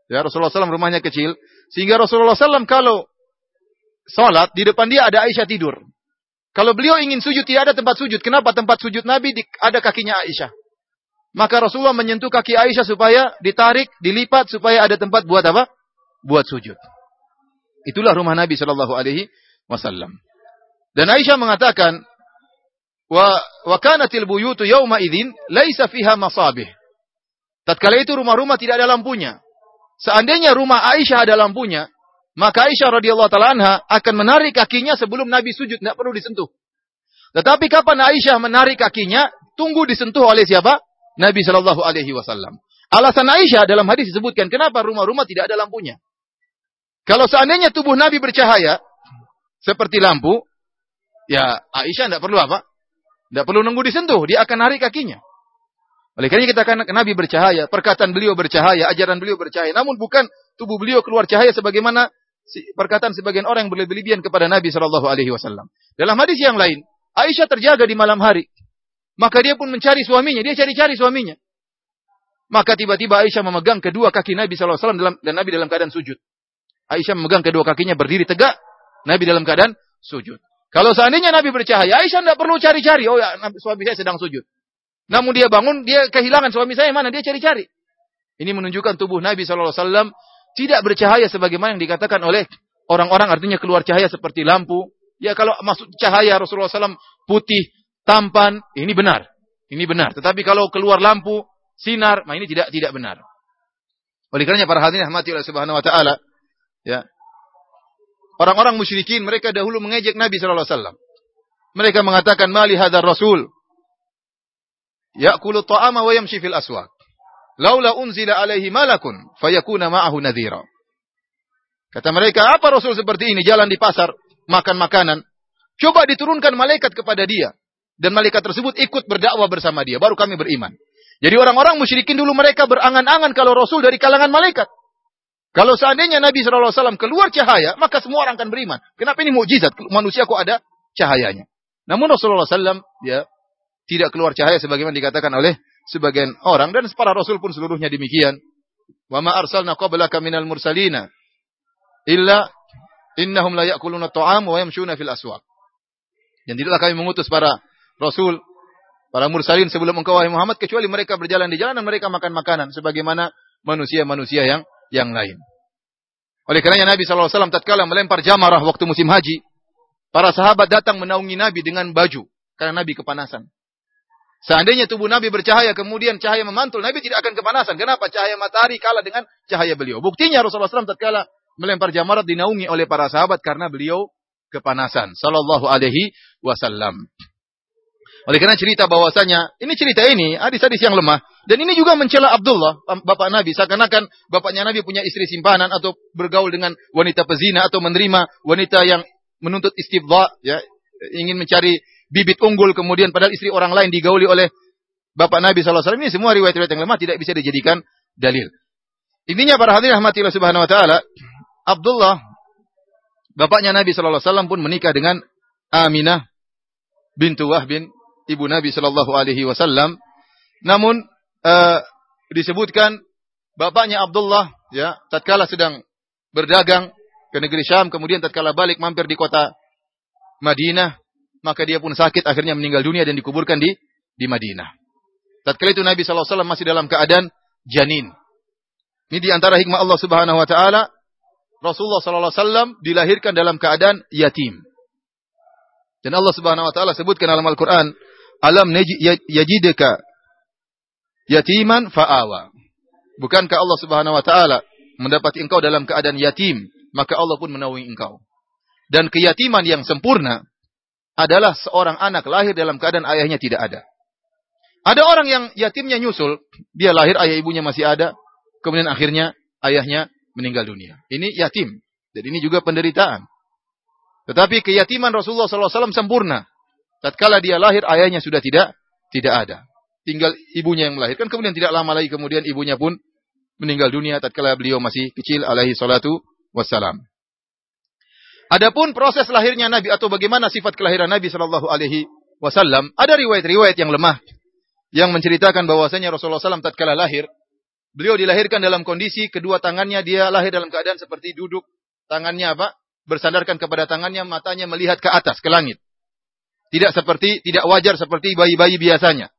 Speaker 2: ya Rasulullah SAW rumahnya kecil, sehingga Rasulullah SAW kalau salat, di depan dia ada Aisyah tidur. Kalau beliau ingin sujud, tidak ada tempat sujud. Kenapa tempat sujud Nabi di, ada kakinya Aisyah? Maka Rasulullah menyentuh kaki Aisyah supaya ditarik, dilipat, supaya ada tempat buat apa? Buat sujud. Itulah rumah Nabi Shallallahu Alaihi Wasallam. Dan Aisyah mengatakan, wa wa kanatil buyutu yauma idzin laisa fiha masabih. Tatkala itu rumah-rumah tidak ada lampunya. Seandainya rumah Aisyah ada lampunya, maka Aisyah radhiyallahu taala anha akan menarik kakinya sebelum Nabi sujud, tidak perlu disentuh. Tetapi kapan Aisyah menarik kakinya, tunggu disentuh oleh siapa? Nabi Shallallahu alaihi wasallam. Alasan Aisyah dalam hadis disebutkan kenapa rumah-rumah tidak ada lampunya. Kalau seandainya tubuh Nabi bercahaya seperti lampu, ya Aisyah tidak perlu apa? Tidak perlu nunggu disentuh, dia akan narik kakinya. Oleh karena kita akan Nabi bercahaya, perkataan beliau bercahaya, ajaran beliau bercahaya. Namun bukan tubuh beliau keluar cahaya sebagaimana perkataan sebagian orang yang berlebihan kepada Nabi Shallallahu Alaihi Wasallam. Dalam hadis yang lain, Aisyah terjaga di malam hari. Maka dia pun mencari suaminya. Dia cari-cari suaminya. Maka tiba-tiba Aisyah memegang kedua kaki Nabi SAW dalam, dan Nabi dalam keadaan sujud. Aisyah memegang kedua kakinya berdiri tegak. Nabi dalam keadaan sujud. Kalau seandainya Nabi bercahaya, Aisyah tidak perlu cari-cari. Oh ya, suami saya sedang sujud. Namun dia bangun, dia kehilangan suami saya mana? Dia cari-cari. Ini menunjukkan tubuh Nabi SAW tidak bercahaya sebagaimana yang dikatakan oleh orang-orang artinya keluar cahaya seperti lampu. Ya kalau maksud cahaya Rasulullah SAW putih, tampan, ini benar. Ini benar. Tetapi kalau keluar lampu, sinar, nah ini tidak tidak benar. Oleh karenanya para hadirin rahmati oleh Subhanahu wa taala, ya. Orang-orang musyrikin mereka dahulu mengejek Nabi wasallam. Mereka mengatakan mali hadar rasul ya'kulu ta'ama wa yamshi fil aswaq laula unzila alaihi malakun fayakuna ma'ahu nadhira. Kata mereka, apa Rasul seperti ini jalan di pasar, makan makanan? Coba diturunkan malaikat kepada dia. Dan malaikat tersebut ikut berdakwah bersama dia. Baru kami beriman. Jadi orang-orang musyrikin dulu mereka berangan-angan kalau Rasul dari kalangan malaikat. Kalau seandainya Nabi SAW keluar cahaya, maka semua orang akan beriman. Kenapa ini mukjizat? Manusia kok ada cahayanya. Namun Rasulullah SAW ya, tidak keluar cahaya sebagaimana dikatakan oleh sebagian orang dan para rasul pun seluruhnya demikian. Wa ma arsalna qablaka minal mursalina illa innahum la ya'kuluna ta'am wa yamshuna fil aswaq. Dan tidaklah kami mengutus para rasul, para mursalin sebelum engkau wahai Muhammad kecuali mereka berjalan di jalan dan mereka makan makanan sebagaimana manusia-manusia yang yang lain. Oleh karenanya Nabi SAW tatkala melempar jamarah waktu musim haji, para sahabat datang menaungi Nabi dengan baju karena Nabi kepanasan. Seandainya tubuh Nabi bercahaya, kemudian cahaya memantul, Nabi tidak akan kepanasan. Kenapa? Cahaya matahari kalah dengan cahaya beliau. Buktinya Rasulullah SAW tatkala melempar jamarat dinaungi oleh para sahabat karena beliau kepanasan. Sallallahu alaihi wasallam. Oleh karena cerita bahwasanya ini cerita ini hadis-hadis yang lemah dan ini juga mencela Abdullah bapak Nabi seakan-akan bapaknya Nabi punya istri simpanan atau bergaul dengan wanita pezina atau menerima wanita yang menuntut istibdha ya ingin mencari bibit unggul kemudian padahal istri orang lain digauli oleh bapak Nabi wasallam ini semua riwayat-riwayat yang lemah tidak bisa dijadikan dalil. Intinya para hadirin rahmatillah subhanahu wa taala Abdullah bapaknya Nabi wasallam pun menikah dengan Aminah bintu Wahbin ibu Nabi Shallallahu Alaihi Wasallam. Namun uh, disebutkan bapaknya Abdullah ya tatkala sedang berdagang ke negeri Syam kemudian tatkala balik mampir di kota Madinah maka dia pun sakit akhirnya meninggal dunia dan dikuburkan di di Madinah. Tatkala itu Nabi Wasallam masih dalam keadaan janin. Ini di antara hikmah Allah Subhanahu Wa Taala Rasulullah Wasallam dilahirkan dalam keadaan yatim. Dan Allah Subhanahu Wa Taala sebutkan dalam Al-Quran, Alam ya, yajidka yatiman fa'awa. Bukankah Allah Subhanahu wa taala mendapati engkau dalam keadaan yatim, maka Allah pun menaungi engkau. Dan keyatiman yang sempurna adalah seorang anak lahir dalam keadaan ayahnya tidak ada. Ada orang yang yatimnya nyusul, dia lahir ayah ibunya masih ada, kemudian akhirnya ayahnya meninggal dunia. Ini yatim. Dan ini juga penderitaan. Tetapi keyatiman Rasulullah SAW sempurna. Tatkala dia lahir, ayahnya sudah tidak tidak ada. Tinggal ibunya yang melahirkan. Kemudian tidak lama lagi kemudian ibunya pun meninggal dunia tatkala beliau masih kecil alaihi salatu wassalam. Adapun proses lahirnya Nabi atau bagaimana sifat kelahiran Nabi Shallallahu Alaihi Wasallam, ada riwayat-riwayat yang lemah yang menceritakan bahwasanya Rasulullah SAW tatkala lahir, beliau dilahirkan dalam kondisi kedua tangannya dia lahir dalam keadaan seperti duduk, tangannya apa? Bersandarkan kepada tangannya, matanya melihat ke atas, ke langit. Tidak seperti, tidak wajar seperti bayi-bayi biasanya.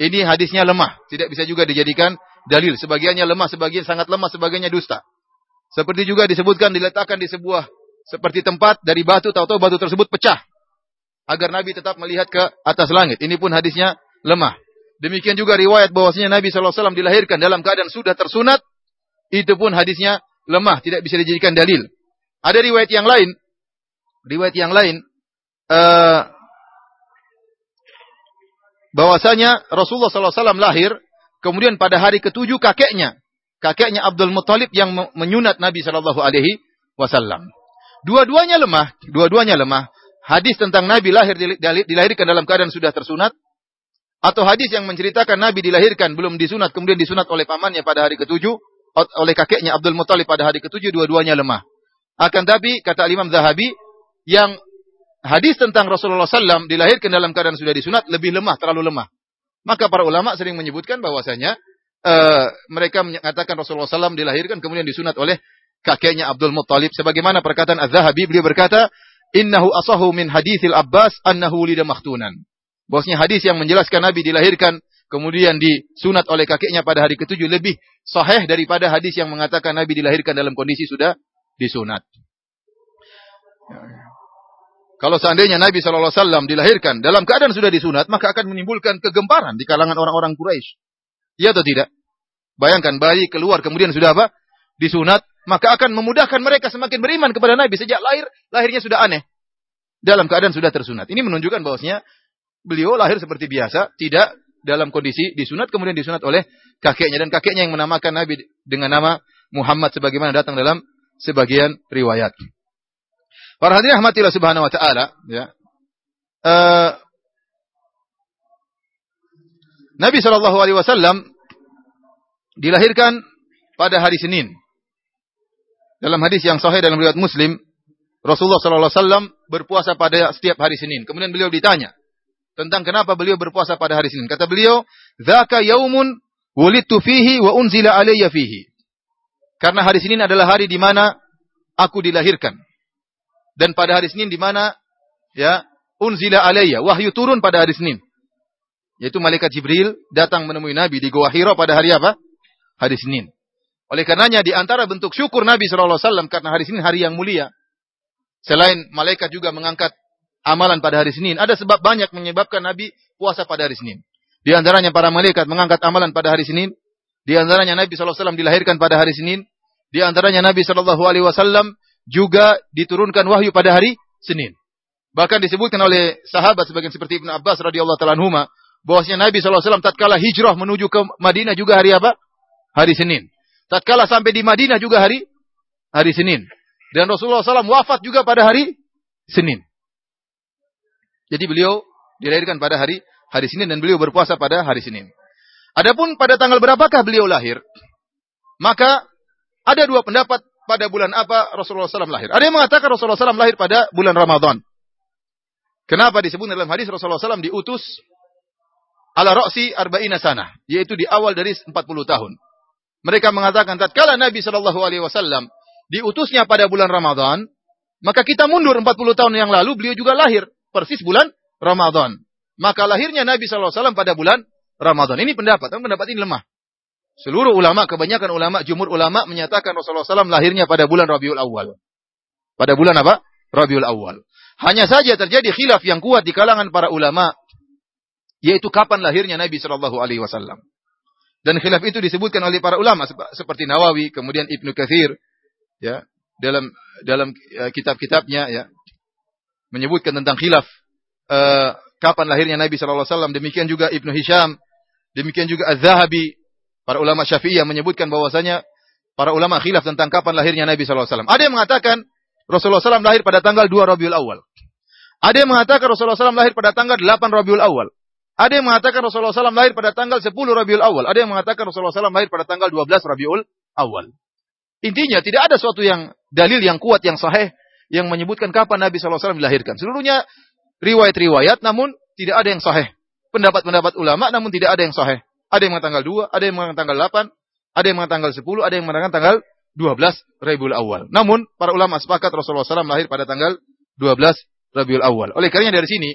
Speaker 2: Ini hadisnya lemah. Tidak bisa juga dijadikan dalil. Sebagiannya lemah, sebagian sangat lemah, sebagiannya dusta. Seperti juga disebutkan diletakkan di sebuah seperti tempat dari batu, tahu-tahu batu tersebut pecah. Agar Nabi tetap melihat ke atas langit. Ini pun hadisnya lemah. Demikian juga riwayat bahwasanya Nabi SAW dilahirkan dalam keadaan sudah tersunat. Itu pun hadisnya lemah, tidak bisa dijadikan dalil. Ada riwayat yang lain, riwayat yang lain, uh, bahwasanya Rasulullah SAW lahir, kemudian pada hari ketujuh kakeknya, kakeknya Abdul Muthalib yang menyunat Nabi Shallallahu Alaihi Wasallam. Dua-duanya lemah, dua-duanya lemah. Hadis tentang Nabi lahir dilahirkan dalam keadaan sudah tersunat, atau hadis yang menceritakan Nabi dilahirkan belum disunat kemudian disunat oleh pamannya pada hari ketujuh oleh kakeknya Abdul Muthalib pada hari ketujuh dua-duanya lemah. Akan tapi kata Imam Zahabi yang hadis tentang Rasulullah SAW dilahirkan dalam keadaan sudah disunat lebih lemah, terlalu lemah. Maka para ulama sering menyebutkan bahwasanya uh, mereka mengatakan Rasulullah SAW dilahirkan kemudian disunat oleh kakeknya Abdul Muttalib. Sebagaimana perkataan Az-Zahabi, beliau berkata, Innahu asahu min hadithil Abbas annahu lida makhtunan. Bahwasanya hadis yang menjelaskan Nabi dilahirkan kemudian disunat oleh kakeknya pada hari ketujuh lebih sahih daripada hadis yang mengatakan Nabi dilahirkan dalam kondisi sudah disunat. Kalau seandainya Nabi Shallallahu Alaihi Wasallam dilahirkan dalam keadaan sudah disunat, maka akan menimbulkan kegemparan di kalangan orang-orang Quraisy. Iya atau tidak? Bayangkan bayi keluar kemudian sudah apa? Disunat, maka akan memudahkan mereka semakin beriman kepada Nabi sejak lahir. Lahirnya sudah aneh. Dalam keadaan sudah tersunat. Ini menunjukkan bahwasanya beliau lahir seperti biasa, tidak dalam kondisi disunat kemudian disunat oleh kakeknya dan kakeknya yang menamakan Nabi dengan nama Muhammad sebagaimana datang dalam sebagian riwayat. Para hadirin rahmatillah subhanahu wa ta'ala, ya. Uh, Nabi Shallallahu Alaihi Wasallam dilahirkan pada hari Senin. Dalam hadis yang sahih dalam riwayat Muslim, Rasulullah Shallallahu Alaihi Wasallam berpuasa pada setiap hari Senin. Kemudian beliau ditanya tentang kenapa beliau berpuasa pada hari Senin. Kata beliau, "Dzaka yaumun wulidtu fihi wa unzila alayya fihi." Karena hari Senin adalah hari di mana aku dilahirkan dan pada hari Senin di mana ya unzila alayya wahyu turun pada hari Senin. Yaitu malaikat Jibril datang menemui Nabi di Gua Hira pada hari apa? Hari Senin. Oleh karenanya di antara bentuk syukur Nabi sallallahu alaihi wasallam karena hari Senin hari yang mulia. Selain malaikat juga mengangkat amalan pada hari Senin, ada sebab banyak menyebabkan Nabi puasa pada hari Senin. Di antaranya para malaikat mengangkat amalan pada hari Senin. Di antaranya Nabi sallallahu alaihi wasallam dilahirkan pada hari Senin. Di antaranya Nabi sallallahu alaihi wasallam juga diturunkan wahyu pada hari Senin. Bahkan disebutkan oleh sahabat sebagian seperti Ibnu Abbas radhiyallahu taala anhuma bahwasanya Nabi SAW tatkala hijrah menuju ke Madinah juga hari apa? Hari Senin. Tatkala sampai di Madinah juga hari hari Senin. Dan Rasulullah SAW wafat juga pada hari Senin. Jadi beliau dilahirkan pada hari hari Senin dan beliau berpuasa pada hari Senin. Adapun pada tanggal berapakah beliau lahir? Maka ada dua pendapat pada bulan apa Rasulullah SAW lahir. Ada yang mengatakan Rasulullah SAW lahir pada bulan Ramadan. Kenapa disebut dalam hadis Rasulullah SAW diutus ala roksi arba'ina sana, yaitu di awal dari 40 tahun. Mereka mengatakan tatkala Nabi Shallallahu alaihi wasallam diutusnya pada bulan Ramadan, maka kita mundur 40 tahun yang lalu beliau juga lahir persis bulan Ramadan. Maka lahirnya Nabi Shallallahu alaihi wasallam pada bulan Ramadan. Ini pendapat, tapi pendapat ini lemah. Seluruh ulama, kebanyakan ulama, jumur ulama menyatakan Rasulullah SAW lahirnya pada bulan Rabiul Awal. Pada bulan apa? Rabiul Awal. Hanya saja terjadi khilaf yang kuat di kalangan para ulama yaitu kapan lahirnya Nabi Shallallahu alaihi wasallam. Dan khilaf itu disebutkan oleh para ulama seperti Nawawi, kemudian Ibnu Katsir ya, dalam dalam uh, kitab-kitabnya ya menyebutkan tentang khilaf uh, kapan lahirnya Nabi Shallallahu alaihi wasallam. Demikian juga Ibnu Hisham, demikian juga Az-Zahabi, para ulama Syafi'iyah menyebutkan bahwasanya para ulama khilaf tentang kapan lahirnya Nabi Shallallahu alaihi wasallam. Ada yang mengatakan Rasulullah SAW lahir pada tanggal 2 Rabiul Awal. Ada yang mengatakan Rasulullah SAW lahir pada tanggal 8 Rabiul Awal. Ada yang mengatakan Rasulullah SAW lahir pada tanggal 10 Rabiul Awal. Ada yang mengatakan Rasulullah SAW lahir pada tanggal 12 Rabiul Awal. Intinya tidak ada suatu yang dalil yang kuat yang sahih yang menyebutkan kapan Nabi SAW dilahirkan. Seluruhnya riwayat-riwayat namun tidak ada yang sahih. Pendapat-pendapat ulama namun tidak ada yang sahih. Ada yang mengatakan tanggal 2, ada yang mengatakan tanggal 8, ada yang mengatakan tanggal 10, ada yang mengatakan tanggal 12 Rabiul Awal. Namun para ulama sepakat Rasulullah SAW lahir pada tanggal 12 Rabiul Awal. Oleh karenanya dari sini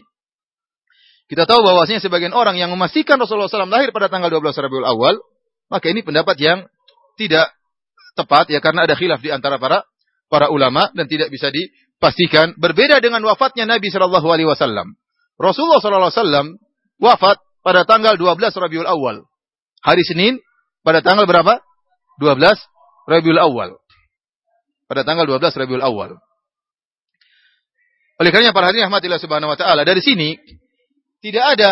Speaker 2: kita tahu bahwasanya sebagian orang yang memastikan Rasulullah SAW lahir pada tanggal 12 Rabiul Awal, maka ini pendapat yang tidak tepat ya karena ada khilaf di antara para para ulama dan tidak bisa dipastikan. Berbeda dengan wafatnya Nabi Shallallahu Alaihi Wasallam. Rasulullah Shallallahu Alaihi Wasallam wafat pada tanggal 12 Rabiul Awal. Hari Senin pada tanggal berapa? 12 Rabiul Awal. Pada tanggal 12 Rabiul Awal. Oleh karenanya para hadirin rahmatillah subhanahu wa taala, dari sini tidak ada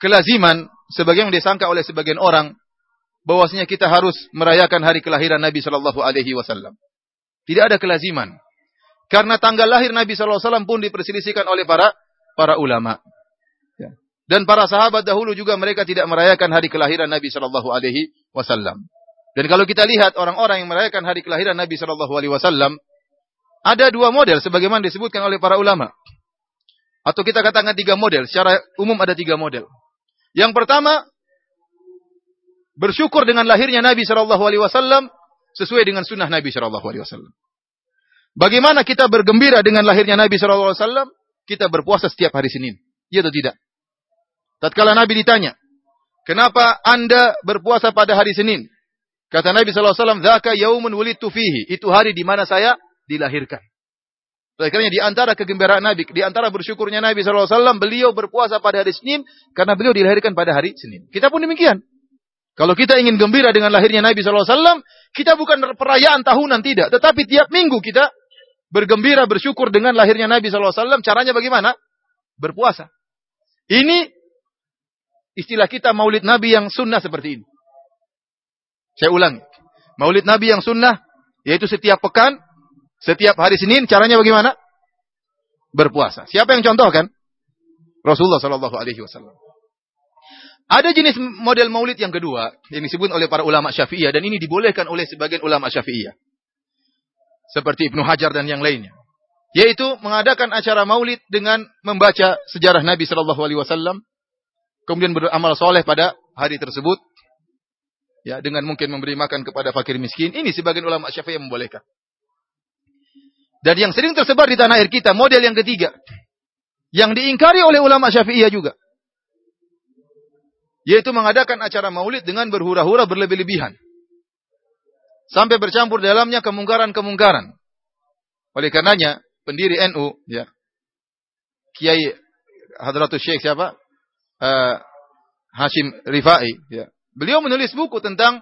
Speaker 2: kelaziman sebagaimana disangka oleh sebagian orang bahwasanya kita harus merayakan hari kelahiran Nabi sallallahu alaihi wasallam. Tidak ada kelaziman. Karena tanggal lahir Nabi sallallahu alaihi wasallam pun diperselisihkan oleh para para ulama. Ya. Dan para sahabat dahulu juga mereka tidak merayakan hari kelahiran Nabi sallallahu alaihi wasallam. Dan kalau kita lihat orang-orang yang merayakan hari kelahiran Nabi Shallallahu Alaihi Wasallam, ada dua model sebagaimana disebutkan oleh para ulama. Atau kita katakan tiga model. Secara umum ada tiga model. Yang pertama, bersyukur dengan lahirnya Nabi Alaihi Wasallam sesuai dengan sunnah Nabi Alaihi Wasallam. Bagaimana kita bergembira dengan lahirnya Nabi Alaihi Wasallam? Kita berpuasa setiap hari Senin. Iya atau tidak? Tatkala Nabi ditanya, kenapa anda berpuasa pada hari Senin? Kata Nabi SAW, Zaka yaumun wulidtu fihi. Itu hari di mana saya dilahirkan. Karena di antara kegembiraan Nabi, di antara bersyukurnya Nabi SAW, beliau berpuasa pada hari Senin, karena beliau dilahirkan pada hari Senin. Kita pun demikian. Kalau kita ingin gembira dengan lahirnya Nabi SAW, kita bukan perayaan tahunan, tidak. Tetapi tiap minggu kita bergembira, bersyukur dengan lahirnya Nabi SAW. Caranya bagaimana? Berpuasa. Ini istilah kita maulid Nabi yang sunnah seperti ini. Saya ulang. Maulid Nabi yang sunnah, yaitu setiap pekan, setiap hari Senin, caranya bagaimana? Berpuasa. Siapa yang contohkan? Rasulullah Shallallahu Alaihi Wasallam. Ada jenis model maulid yang kedua yang disebut oleh para ulama Syafi'iyah dan ini dibolehkan oleh sebagian ulama Syafi'iyah. Seperti Ibnu Hajar dan yang lainnya. Yaitu mengadakan acara maulid dengan membaca sejarah Nabi Shallallahu Alaihi Wasallam, kemudian beramal soleh pada hari tersebut, ya dengan mungkin memberi makan kepada fakir miskin. Ini sebagian ulama Syafi'i yang membolehkan. Dan yang sering tersebar di tanah air kita, model yang ketiga. Yang diingkari oleh ulama Syafi'iyah juga. Yaitu mengadakan acara maulid dengan berhura-hura berlebih-lebihan. Sampai bercampur dalamnya kemungkaran-kemungkaran. Oleh karenanya, pendiri NU, ya, Kiai Hadratus Syekh siapa? Uh, Hashim Rifai, ya, Beliau menulis buku tentang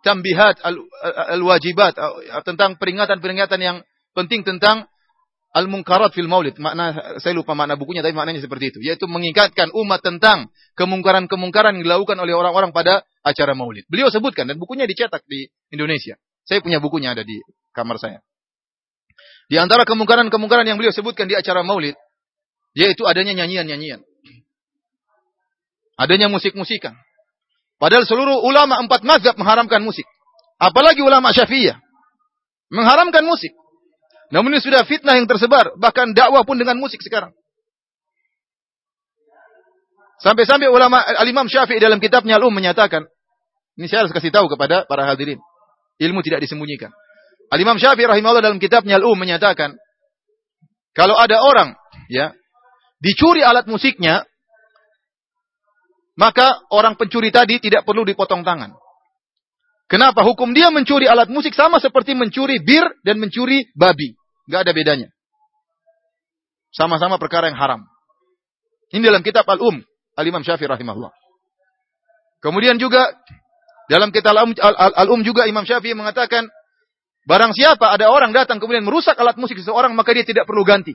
Speaker 2: tambihat al-wajibat al tentang peringatan-peringatan yang penting tentang Al-Munkarat fil Maulid. Makna saya lupa makna bukunya tapi maknanya seperti itu, yaitu mengingatkan umat tentang kemungkaran-kemungkaran yang dilakukan oleh orang-orang pada acara Maulid. Beliau sebutkan dan bukunya dicetak di Indonesia. Saya punya bukunya ada di kamar saya. Di antara kemungkaran-kemungkaran yang beliau sebutkan di acara Maulid yaitu adanya nyanyian-nyanyian. Adanya musik-musikan. Padahal seluruh ulama empat mazhab mengharamkan musik. Apalagi ulama Syafi'iyah mengharamkan musik. Namun ini sudah fitnah yang tersebar, bahkan dakwah pun dengan musik sekarang. Sampai-sampai ulama Al-Imam Syafi'i dalam kitabnya Al-Um menyatakan, ini saya harus kasih tahu kepada para hadirin. Ilmu tidak disembunyikan. Al-Imam Syafi'i rahimahullah dalam kitabnya Al-Um menyatakan, kalau ada orang ya dicuri alat musiknya, maka orang pencuri tadi tidak perlu dipotong tangan. Kenapa? Hukum dia mencuri alat musik sama seperti mencuri bir dan mencuri babi. Gak ada bedanya. Sama-sama perkara yang haram. Ini dalam kitab Al-Um. Al-Imam Syafi'i rahimahullah. Kemudian juga dalam kitab Al-Um juga Imam Syafi'i mengatakan barang siapa ada orang datang kemudian merusak alat musik seseorang maka dia tidak perlu ganti.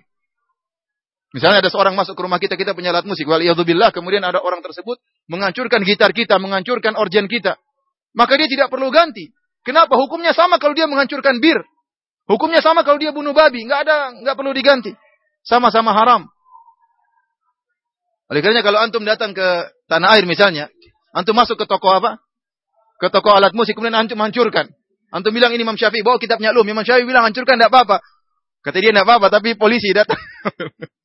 Speaker 2: Misalnya ada seorang masuk ke rumah kita, kita punya alat musik, waliyadzubillah, kemudian ada orang tersebut menghancurkan gitar kita, menghancurkan organ kita. Maka dia tidak perlu ganti. Kenapa? Hukumnya sama kalau dia menghancurkan bir. Hukumnya sama kalau dia bunuh babi, nggak ada, nggak perlu diganti. Sama-sama haram. Oleh karena kalau antum datang ke tanah air misalnya, antum masuk ke toko apa? Ke toko alat musik, kemudian antum hancurkan. Antum bilang ini Imam Syafi'i, bawa kitabnya lu. Imam Syafi'i bilang hancurkan, tidak apa-apa. Kata dia tidak apa-apa, tapi polisi datang.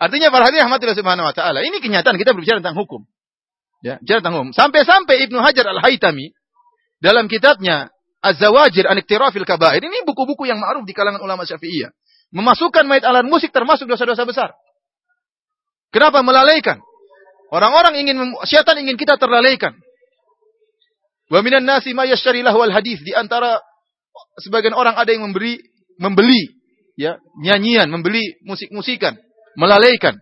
Speaker 2: Artinya para hadirin rahmatillah subhanahu wa ta'ala. Ini kenyataan, kita berbicara tentang hukum. Ya, bicara tentang hukum. Sampai-sampai Ibnu Hajar al-Haytami, dalam kitabnya Az-Zawajir an Iktirafil Kabair, ini buku-buku yang ma'ruf di kalangan ulama Syafi'iyah. Memasukkan mayat alat musik termasuk dosa-dosa besar. Kenapa melalaikan? Orang-orang ingin syaitan ingin kita terlalaikan. Wa minan nasi ma yashtari lahu al hadis di antara sebagian orang ada yang memberi membeli ya nyanyian, membeli musik-musikan, melalaikan.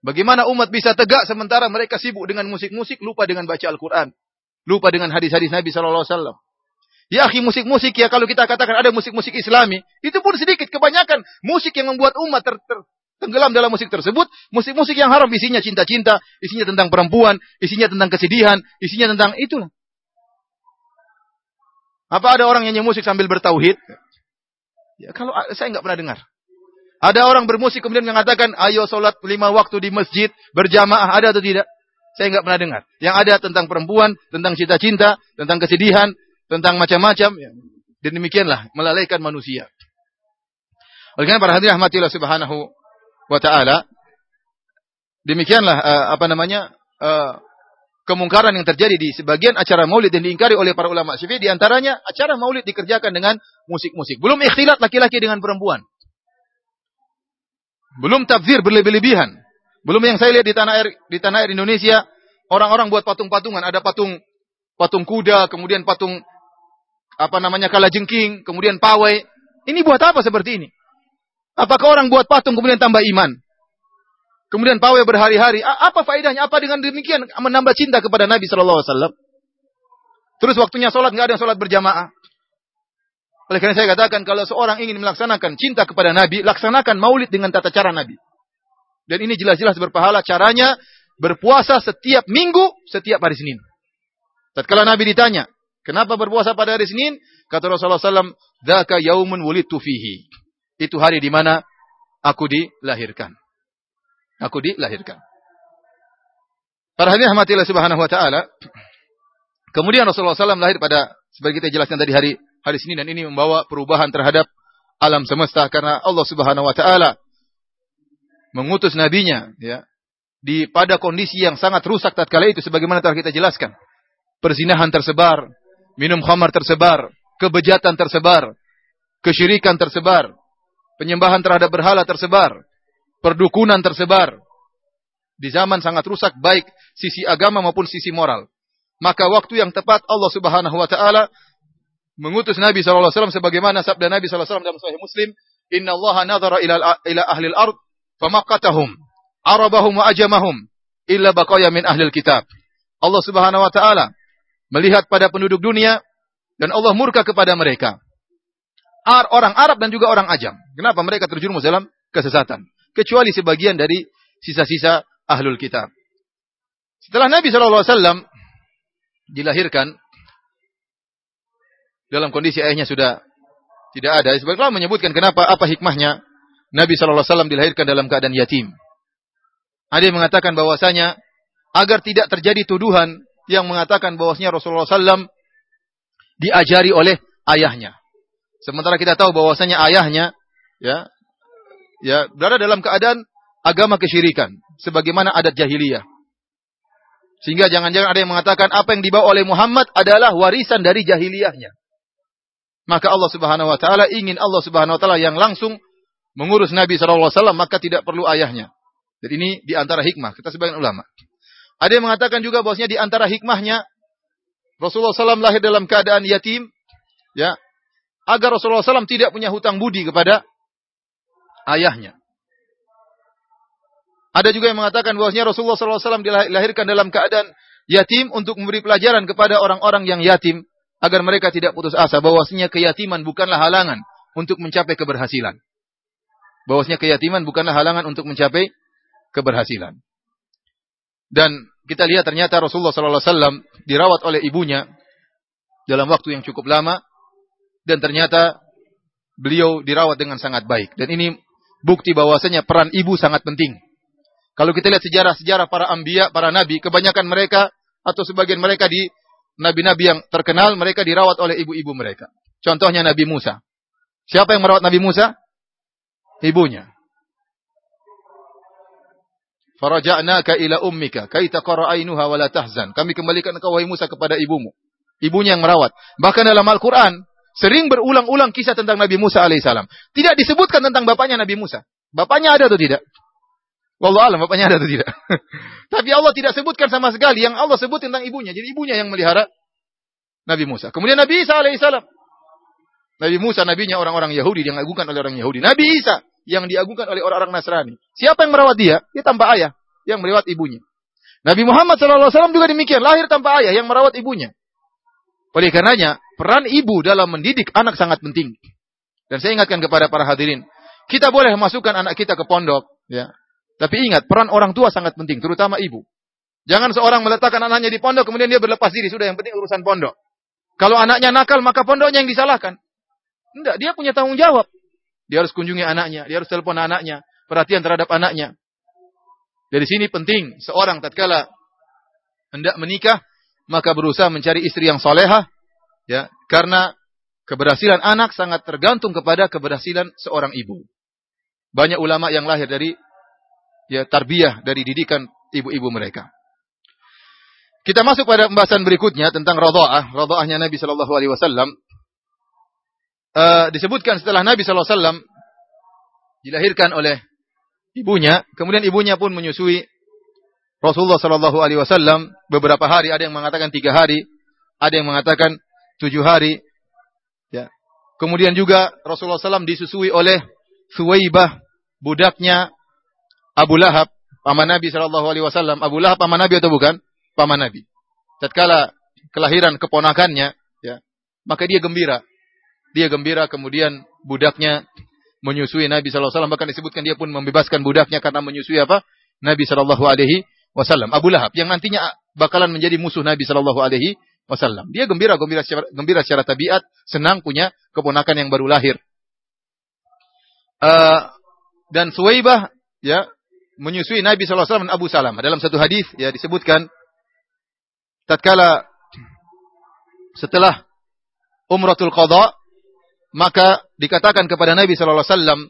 Speaker 2: Bagaimana umat bisa tegak sementara mereka sibuk dengan musik-musik, lupa dengan baca Al-Qur'an, lupa dengan hadis-hadis Nabi wasallam. Ya, akhi musik-musik ya kalau kita katakan ada musik-musik Islami, itu pun sedikit kebanyakan musik yang membuat umat ter, ter, tenggelam dalam musik tersebut, musik-musik yang haram isinya cinta-cinta, isinya tentang perempuan, isinya tentang kesedihan, isinya tentang itulah. Apa ada orang yang nyanyi musik sambil bertauhid? Ya, kalau saya nggak pernah dengar. Ada orang bermusik kemudian mengatakan, ayo sholat lima waktu di masjid berjamaah, ada atau tidak? Saya nggak pernah dengar. Yang ada tentang perempuan, tentang cinta-cinta, tentang kesedihan, tentang macam-macam. Ya. Dan demikianlah melalaikan manusia. Oleh karena para hadirin rahmatillah subhanahu wa taala. Demikianlah uh, apa namanya uh, kemungkaran yang terjadi di sebagian acara maulid dan diingkari oleh para ulama syafi'i di antaranya acara maulid dikerjakan dengan musik-musik. Belum ikhtilat laki-laki dengan perempuan. Belum tafsir berlebih-lebihan. Belum yang saya lihat di tanah air di tanah air Indonesia orang-orang buat patung-patungan, ada patung patung kuda, kemudian patung apa namanya kala jengking, kemudian pawai. Ini buat apa seperti ini? Apakah orang buat patung kemudian tambah iman? Kemudian pawai berhari-hari. Apa faedahnya? Apa dengan demikian menambah cinta kepada Nabi Shallallahu Alaihi Wasallam? Terus waktunya sholat nggak ada yang sholat berjamaah. Oleh karena saya katakan kalau seorang ingin melaksanakan cinta kepada Nabi, laksanakan maulid dengan tata cara Nabi. Dan ini jelas-jelas berpahala caranya berpuasa setiap minggu, setiap hari Senin. Tatkala Nabi ditanya, kenapa berpuasa pada hari Senin? Kata Rasulullah SAW, Daka yaumun wulidtu fihi. Itu hari di mana aku dilahirkan. Aku dilahirkan. Para hadirin rahmatillah subhanahu wa ta'ala. Kemudian Rasulullah SAW lahir pada, sebagai kita jelaskan tadi hari hari Senin dan ini membawa perubahan terhadap alam semesta karena Allah Subhanahu wa taala mengutus nabinya ya di pada kondisi yang sangat rusak tatkala itu sebagaimana telah kita jelaskan. Perzinahan tersebar, minum khamar tersebar, kebejatan tersebar, kesyirikan tersebar, Penyembahan terhadap berhala tersebar. Perdukunan tersebar. Di zaman sangat rusak baik sisi agama maupun sisi moral. Maka waktu yang tepat Allah Subhanahu wa taala mengutus Nabi wasallam sebagaimana sabda Nabi wasallam dalam sahih Muslim, "Inna Allah nadhara ila ila ahli al-ard famaqatahum arabahum wa ajamahum illa baqaya min ahli kitab." Allah Subhanahu wa taala melihat pada penduduk dunia dan Allah murka kepada mereka. orang Arab dan juga orang Ajam. Kenapa mereka terjerumus dalam kesesatan? Kecuali sebagian dari sisa-sisa ahlul kitab. Setelah Nabi SAW dilahirkan dalam kondisi ayahnya sudah tidak ada. Sebagian menyebutkan kenapa apa hikmahnya Nabi SAW dilahirkan dalam keadaan yatim. Ada yang mengatakan bahwasanya agar tidak terjadi tuduhan yang mengatakan bahwasanya Rasulullah SAW diajari oleh ayahnya. Sementara kita tahu bahwasanya ayahnya ya ya berada dalam keadaan agama kesyirikan sebagaimana adat jahiliyah. Sehingga jangan-jangan ada yang mengatakan apa yang dibawa oleh Muhammad adalah warisan dari jahiliyahnya. Maka Allah Subhanahu wa taala ingin Allah Subhanahu wa taala yang langsung mengurus Nabi sallallahu alaihi wasallam maka tidak perlu ayahnya. Jadi ini di antara hikmah kita sebagian ulama. Ada yang mengatakan juga bahwasanya di antara hikmahnya Rasulullah SAW lahir dalam keadaan yatim, ya, agar Rasulullah SAW tidak punya hutang budi kepada ayahnya. Ada juga yang mengatakan bahwasanya Rasulullah SAW dilahirkan dalam keadaan yatim untuk memberi pelajaran kepada orang-orang yang yatim agar mereka tidak putus asa bahwasanya keyatiman bukanlah halangan untuk mencapai keberhasilan. Bahwasanya keyatiman bukanlah halangan untuk mencapai keberhasilan. Dan kita lihat ternyata Rasulullah SAW dirawat oleh ibunya dalam waktu yang cukup lama dan ternyata beliau dirawat dengan sangat baik. Dan ini bukti bahwasanya peran ibu sangat penting. Kalau kita lihat sejarah-sejarah para ambia, para nabi, kebanyakan mereka atau sebagian mereka di nabi-nabi yang terkenal, mereka dirawat oleh ibu-ibu mereka. Contohnya Nabi Musa. Siapa yang merawat Nabi Musa? Ibunya. Faraja'naka ila ummika kai taqra ainuha wa la tahzan. Kami kembalikan engkau wahai Musa kepada ibumu. Ibunya yang merawat. Bahkan dalam Al-Qur'an sering berulang-ulang kisah tentang Nabi Musa alaihissalam. Tidak disebutkan tentang bapaknya Nabi Musa. Bapaknya ada atau tidak? Wallahu alam bapaknya ada atau tidak. Tapi Allah tidak sebutkan sama sekali. Yang Allah sebut tentang ibunya. Jadi ibunya yang melihara Nabi Musa. Kemudian Nabi Isa alaihissalam. Nabi Musa nabinya orang-orang Yahudi yang diagungkan oleh orang Yahudi. Nabi Isa yang diagungkan oleh orang-orang Nasrani. Siapa yang merawat dia? Dia tanpa ayah, yang merawat ibunya. Nabi Muhammad SAW juga demikian, lahir tanpa ayah, yang merawat ibunya. Oleh karenanya, peran ibu dalam mendidik anak sangat penting. Dan saya ingatkan kepada para hadirin, kita boleh masukkan anak kita ke pondok, ya. Tapi ingat, peran orang tua sangat penting, terutama ibu. Jangan seorang meletakkan anaknya di pondok, kemudian dia berlepas diri, sudah yang penting urusan pondok. Kalau anaknya nakal, maka pondoknya yang disalahkan. Tidak, dia punya tanggung jawab. Dia harus kunjungi anaknya, dia harus telepon anaknya, perhatian terhadap anaknya. Dari sini penting seorang tatkala hendak menikah maka berusaha mencari istri yang soleha, ya, karena keberhasilan anak sangat tergantung kepada keberhasilan seorang ibu. Banyak ulama yang lahir dari ya tarbiyah dari didikan ibu-ibu mereka. Kita masuk pada pembahasan berikutnya tentang radhaah, radhaahnya Nabi Shallallahu alaihi wasallam uh, disebutkan setelah Nabi SAW dilahirkan oleh ibunya, kemudian ibunya pun menyusui Rasulullah Shallallahu Alaihi Wasallam beberapa hari. Ada yang mengatakan tiga hari, ada yang mengatakan tujuh hari. Ya. Kemudian juga Rasulullah SAW disusui oleh Suwaibah, budaknya Abu Lahab, paman Nabi Shallallahu Alaihi Wasallam. Abu Lahab paman Nabi atau bukan? Paman Nabi. Tatkala kelahiran keponakannya, ya, maka dia gembira. Dia gembira kemudian budaknya menyusui Nabi SAW. Bahkan disebutkan dia pun membebaskan budaknya karena menyusui apa? Nabi Shallallahu Alaihi Wasallam. Abu Lahab yang nantinya bakalan menjadi musuh Nabi Shallallahu Alaihi Wasallam. Dia gembira, gembira secara, gembira secara tabiat, senang punya keponakan yang baru lahir. Uh, dan Suwaibah ya menyusui Nabi SAW dan Abu Salam. Dalam satu hadis ya disebutkan tatkala setelah Umratul Qadha maka dikatakan kepada Nabi sallallahu alaihi wasallam,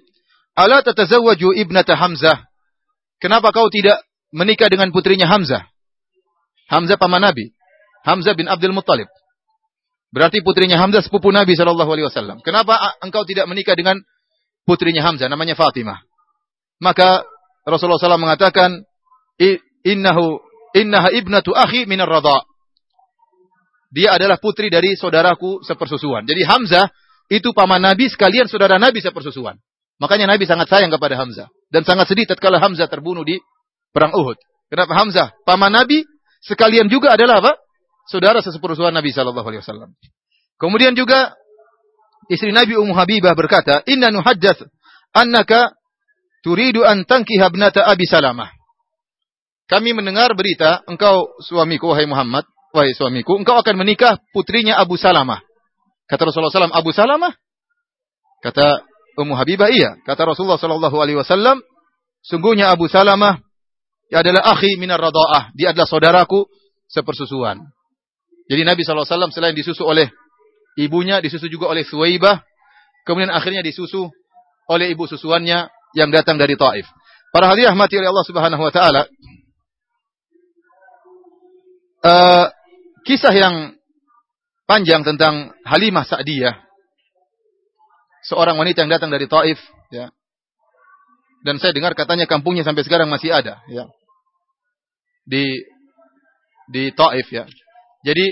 Speaker 2: "Ala tatazawwaju ibnata Hamzah?" Kenapa kau tidak menikah dengan putrinya Hamzah? Hamzah paman Nabi. Hamzah bin Abdul Muttalib. Berarti putrinya Hamzah sepupu Nabi sallallahu alaihi wasallam. Kenapa engkau tidak menikah dengan putrinya Hamzah namanya Fatimah? Maka Rasulullah SAW mengatakan, "Innahu innaha ibnatu akhi minar radha." Dia adalah putri dari saudaraku sepersusuan. Jadi Hamzah itu paman Nabi sekalian saudara Nabi sepersusuan. Makanya Nabi sangat sayang kepada Hamzah dan sangat sedih tatkala Hamzah terbunuh di perang Uhud. Kenapa Hamzah? Paman Nabi sekalian juga adalah apa? Saudara sesepurusuan Nabi sallallahu alaihi wasallam. Kemudian juga istri Nabi Ummu Habibah berkata, "Inna nuhaddath annaka turidu an tankiha ibnata Abi Salamah." Kami mendengar berita, engkau suamiku wahai Muhammad, wahai suamiku, engkau akan menikah putrinya Abu Salamah. Kata Rasulullah SAW, Abu Salamah? Kata Ummu Habibah, iya. Kata Rasulullah SAW, sungguhnya Abu Salamah ia adalah akhi minar radha'ah. Dia adalah saudaraku sepersusuan. Jadi Nabi SAW selain disusu oleh ibunya, disusu juga oleh Suwaibah. Kemudian akhirnya disusu oleh ibu susuannya yang datang dari Taif. Para hadiah mati oleh Allah Subhanahu wa taala. Uh, kisah yang panjang tentang Halimah Sa'diyah. Seorang wanita yang datang dari Taif, ya. Dan saya dengar katanya kampungnya sampai sekarang masih ada, ya di di Taif ya. Jadi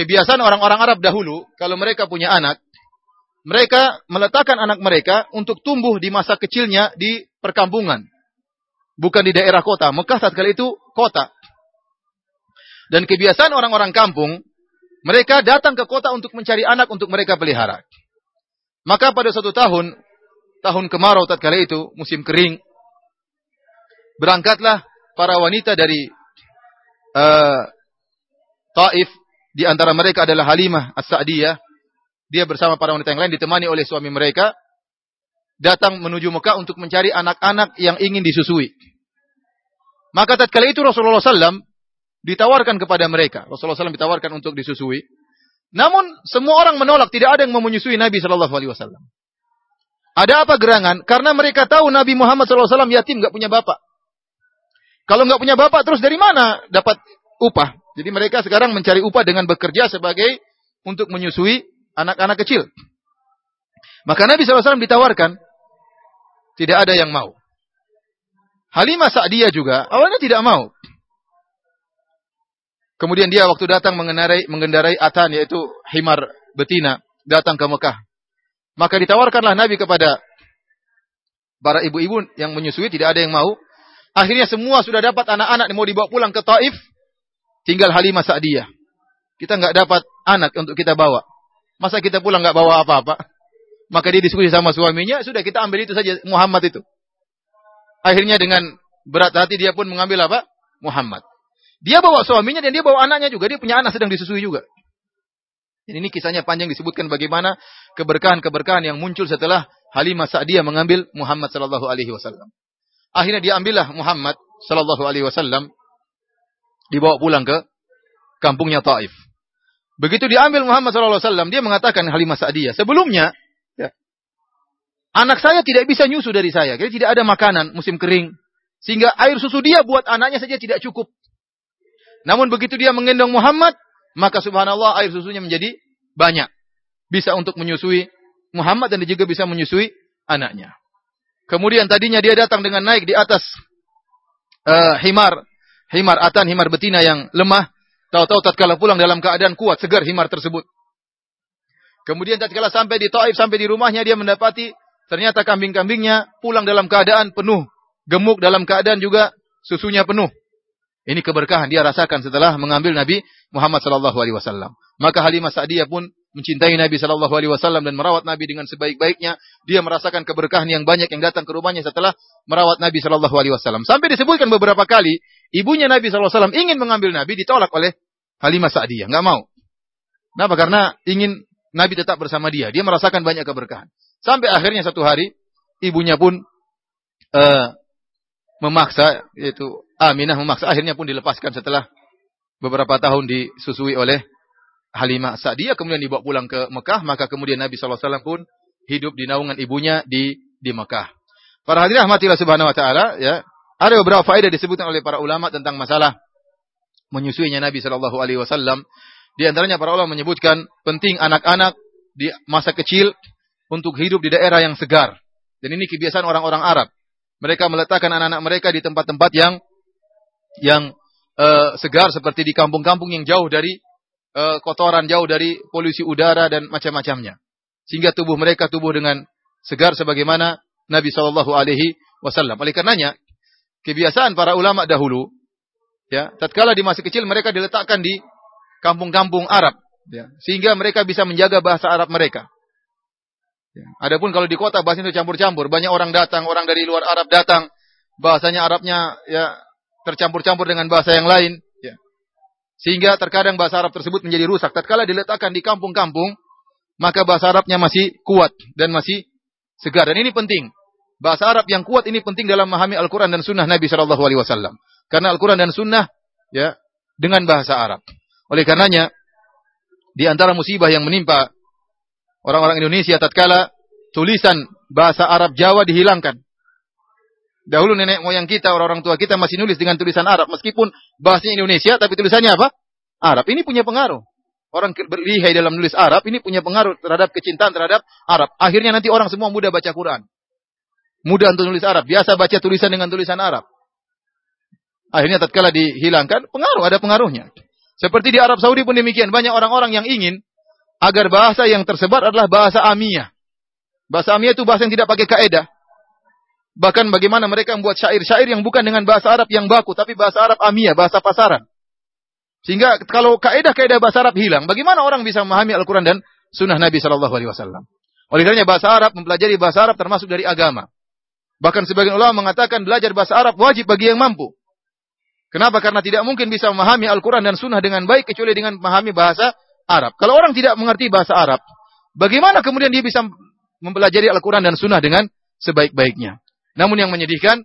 Speaker 2: kebiasaan orang-orang Arab dahulu kalau mereka punya anak, mereka meletakkan anak mereka untuk tumbuh di masa kecilnya di perkampungan. Bukan di daerah kota. Mekah saat kali itu kota. Dan kebiasaan orang-orang kampung, mereka datang ke kota untuk mencari anak untuk mereka pelihara. Maka pada suatu tahun, tahun kemarau tatkala itu, musim kering, berangkatlah para wanita dari uh, Taif di antara mereka adalah Halimah As-Sa'diyah. Dia bersama para wanita yang lain ditemani oleh suami mereka datang menuju Mekah untuk mencari anak-anak yang ingin disusui. Maka tatkala itu Rasulullah SAW ditawarkan kepada mereka. Rasulullah SAW ditawarkan untuk disusui. Namun semua orang menolak, tidak ada yang mau menyusui Nabi Shallallahu Alaihi Wasallam. Ada apa gerangan? Karena mereka tahu Nabi Muhammad SAW yatim, nggak punya bapak. Kalau nggak punya bapak terus dari mana dapat upah? Jadi mereka sekarang mencari upah dengan bekerja sebagai untuk menyusui anak-anak kecil. Maka Nabi SAW ditawarkan, tidak ada yang mau. Halimah Sa'diyah juga awalnya tidak mau. Kemudian dia waktu datang mengendarai, mengendarai atan yaitu himar betina datang ke Mekah. Maka ditawarkanlah Nabi kepada para ibu-ibu yang menyusui tidak ada yang mau. Akhirnya semua sudah dapat anak-anak mau dibawa pulang ke Taif. Tinggal Halimah Sa'diyah. Kita nggak dapat anak untuk kita bawa. Masa kita pulang nggak bawa apa-apa? Maka dia diskusi sama suaminya, sudah kita ambil itu saja Muhammad itu. Akhirnya dengan berat hati dia pun mengambil apa? Muhammad. Dia bawa suaminya dan dia bawa anaknya juga. Dia punya anak sedang disusui juga. Dan ini kisahnya panjang disebutkan bagaimana keberkahan-keberkahan yang muncul setelah Halimah Sa'diyah mengambil Muhammad sallallahu alaihi wasallam. Akhirnya diambillah Muhammad sallallahu alaihi wasallam dibawa pulang ke kampungnya Taif. Begitu diambil Muhammad wasallam, dia mengatakan Halimah Sa'diyah, sebelumnya ya, anak saya tidak bisa nyusu dari saya, jadi tidak ada makanan musim kering, sehingga air susu dia buat anaknya saja tidak cukup. Namun begitu dia menggendong Muhammad, maka subhanallah air susunya menjadi banyak. Bisa untuk menyusui Muhammad dan juga bisa menyusui anaknya. Kemudian tadinya dia datang dengan naik di atas uh, himar, himar atan, himar betina yang lemah. Tahu-tahu tatkala pulang dalam keadaan kuat, segar himar tersebut. Kemudian tatkala sampai di Taif, sampai di rumahnya dia mendapati ternyata kambing-kambingnya pulang dalam keadaan penuh, gemuk dalam keadaan juga susunya penuh. Ini keberkahan dia rasakan setelah mengambil Nabi Muhammad sallallahu alaihi wasallam. Maka Halimah Sa'diyah pun mencintai Nabi Shallallahu Alaihi Wasallam dan merawat Nabi dengan sebaik-baiknya, dia merasakan keberkahan yang banyak yang datang ke rumahnya setelah merawat Nabi Shallallahu Alaihi Wasallam. Sampai disebutkan beberapa kali, ibunya Nabi Shallallahu Alaihi Wasallam ingin mengambil Nabi, ditolak oleh Halimah Sa'diyah, nggak mau. Kenapa? Karena ingin Nabi tetap bersama dia. Dia merasakan banyak keberkahan. Sampai akhirnya satu hari, ibunya pun uh, memaksa, yaitu Aminah memaksa, akhirnya pun dilepaskan setelah beberapa tahun disusui oleh Halimah Sa'diyah kemudian dibawa pulang ke Mekah, maka kemudian Nabi SAW pun hidup di naungan ibunya di di Mekah. Para hadirin rahmatillah subhanahu wa taala ya, ada beberapa faedah disebutkan oleh para ulama tentang masalah menyusuinya Nabi sallallahu alaihi wasallam. Di antaranya para ulama menyebutkan penting anak-anak di masa kecil untuk hidup di daerah yang segar. Dan ini kebiasaan orang-orang Arab. Mereka meletakkan anak-anak mereka di tempat-tempat yang yang uh, segar seperti di kampung-kampung yang jauh dari uh, kotoran, jauh dari polusi udara dan macam-macamnya. Sehingga tubuh mereka tubuh dengan segar sebagaimana Nabi Shallallahu Alaihi Wasallam. Oleh karenanya, kebiasaan para ulama dahulu, ya, tatkala di masa kecil mereka diletakkan di kampung-kampung Arab, ya, sehingga mereka bisa menjaga bahasa Arab mereka. Ya. Adapun kalau di kota bahasa itu campur-campur, banyak orang datang, orang dari luar Arab datang, bahasanya Arabnya ya tercampur-campur dengan bahasa yang lain, ya. Sehingga terkadang bahasa Arab tersebut menjadi rusak. Tatkala diletakkan di kampung-kampung, maka bahasa Arabnya masih kuat dan masih segar. Dan ini penting. Bahasa Arab yang kuat ini penting dalam memahami Al-Quran dan Sunnah Nabi Shallallahu Alaihi Wasallam. Karena Al-Quran dan Sunnah ya dengan bahasa Arab. Oleh karenanya di antara musibah yang menimpa orang-orang Indonesia tatkala tulisan bahasa Arab Jawa dihilangkan. Dahulu nenek moyang kita, orang-orang tua kita masih nulis dengan tulisan Arab. Meskipun bahasanya Indonesia, tapi tulisannya apa? Arab. Ini punya pengaruh. Orang berlihai dalam nulis Arab, ini punya pengaruh terhadap kecintaan terhadap Arab. Akhirnya nanti orang semua mudah baca Quran. Mudah untuk nulis Arab. Biasa baca tulisan dengan tulisan Arab. Akhirnya tatkala dihilangkan, pengaruh, ada pengaruhnya. Seperti di Arab Saudi pun demikian. Banyak orang-orang yang ingin agar bahasa yang tersebar adalah bahasa Amiyah. Bahasa Amiyah itu bahasa yang tidak pakai kaidah. Bahkan bagaimana mereka membuat syair-syair yang bukan dengan bahasa Arab yang baku, tapi bahasa Arab Amiyah, bahasa pasaran. Sehingga kalau kaidah-kaidah bahasa Arab hilang, bagaimana orang bisa memahami Al-Quran dan Sunnah Nabi Shallallahu Alaihi Wasallam? Oleh karenanya bahasa Arab mempelajari bahasa Arab termasuk dari agama. Bahkan sebagian ulama mengatakan belajar bahasa Arab wajib bagi yang mampu. Kenapa? Karena tidak mungkin bisa memahami Al-Quran dan Sunnah dengan baik kecuali dengan memahami bahasa Arab. Kalau orang tidak mengerti bahasa Arab, bagaimana kemudian dia bisa mempelajari Al-Quran dan Sunnah dengan sebaik-baiknya? Namun yang menyedihkan,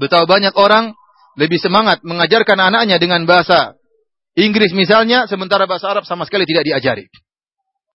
Speaker 2: betapa banyak orang lebih semangat mengajarkan anaknya dengan bahasa Inggris misalnya, sementara bahasa Arab sama sekali tidak diajari.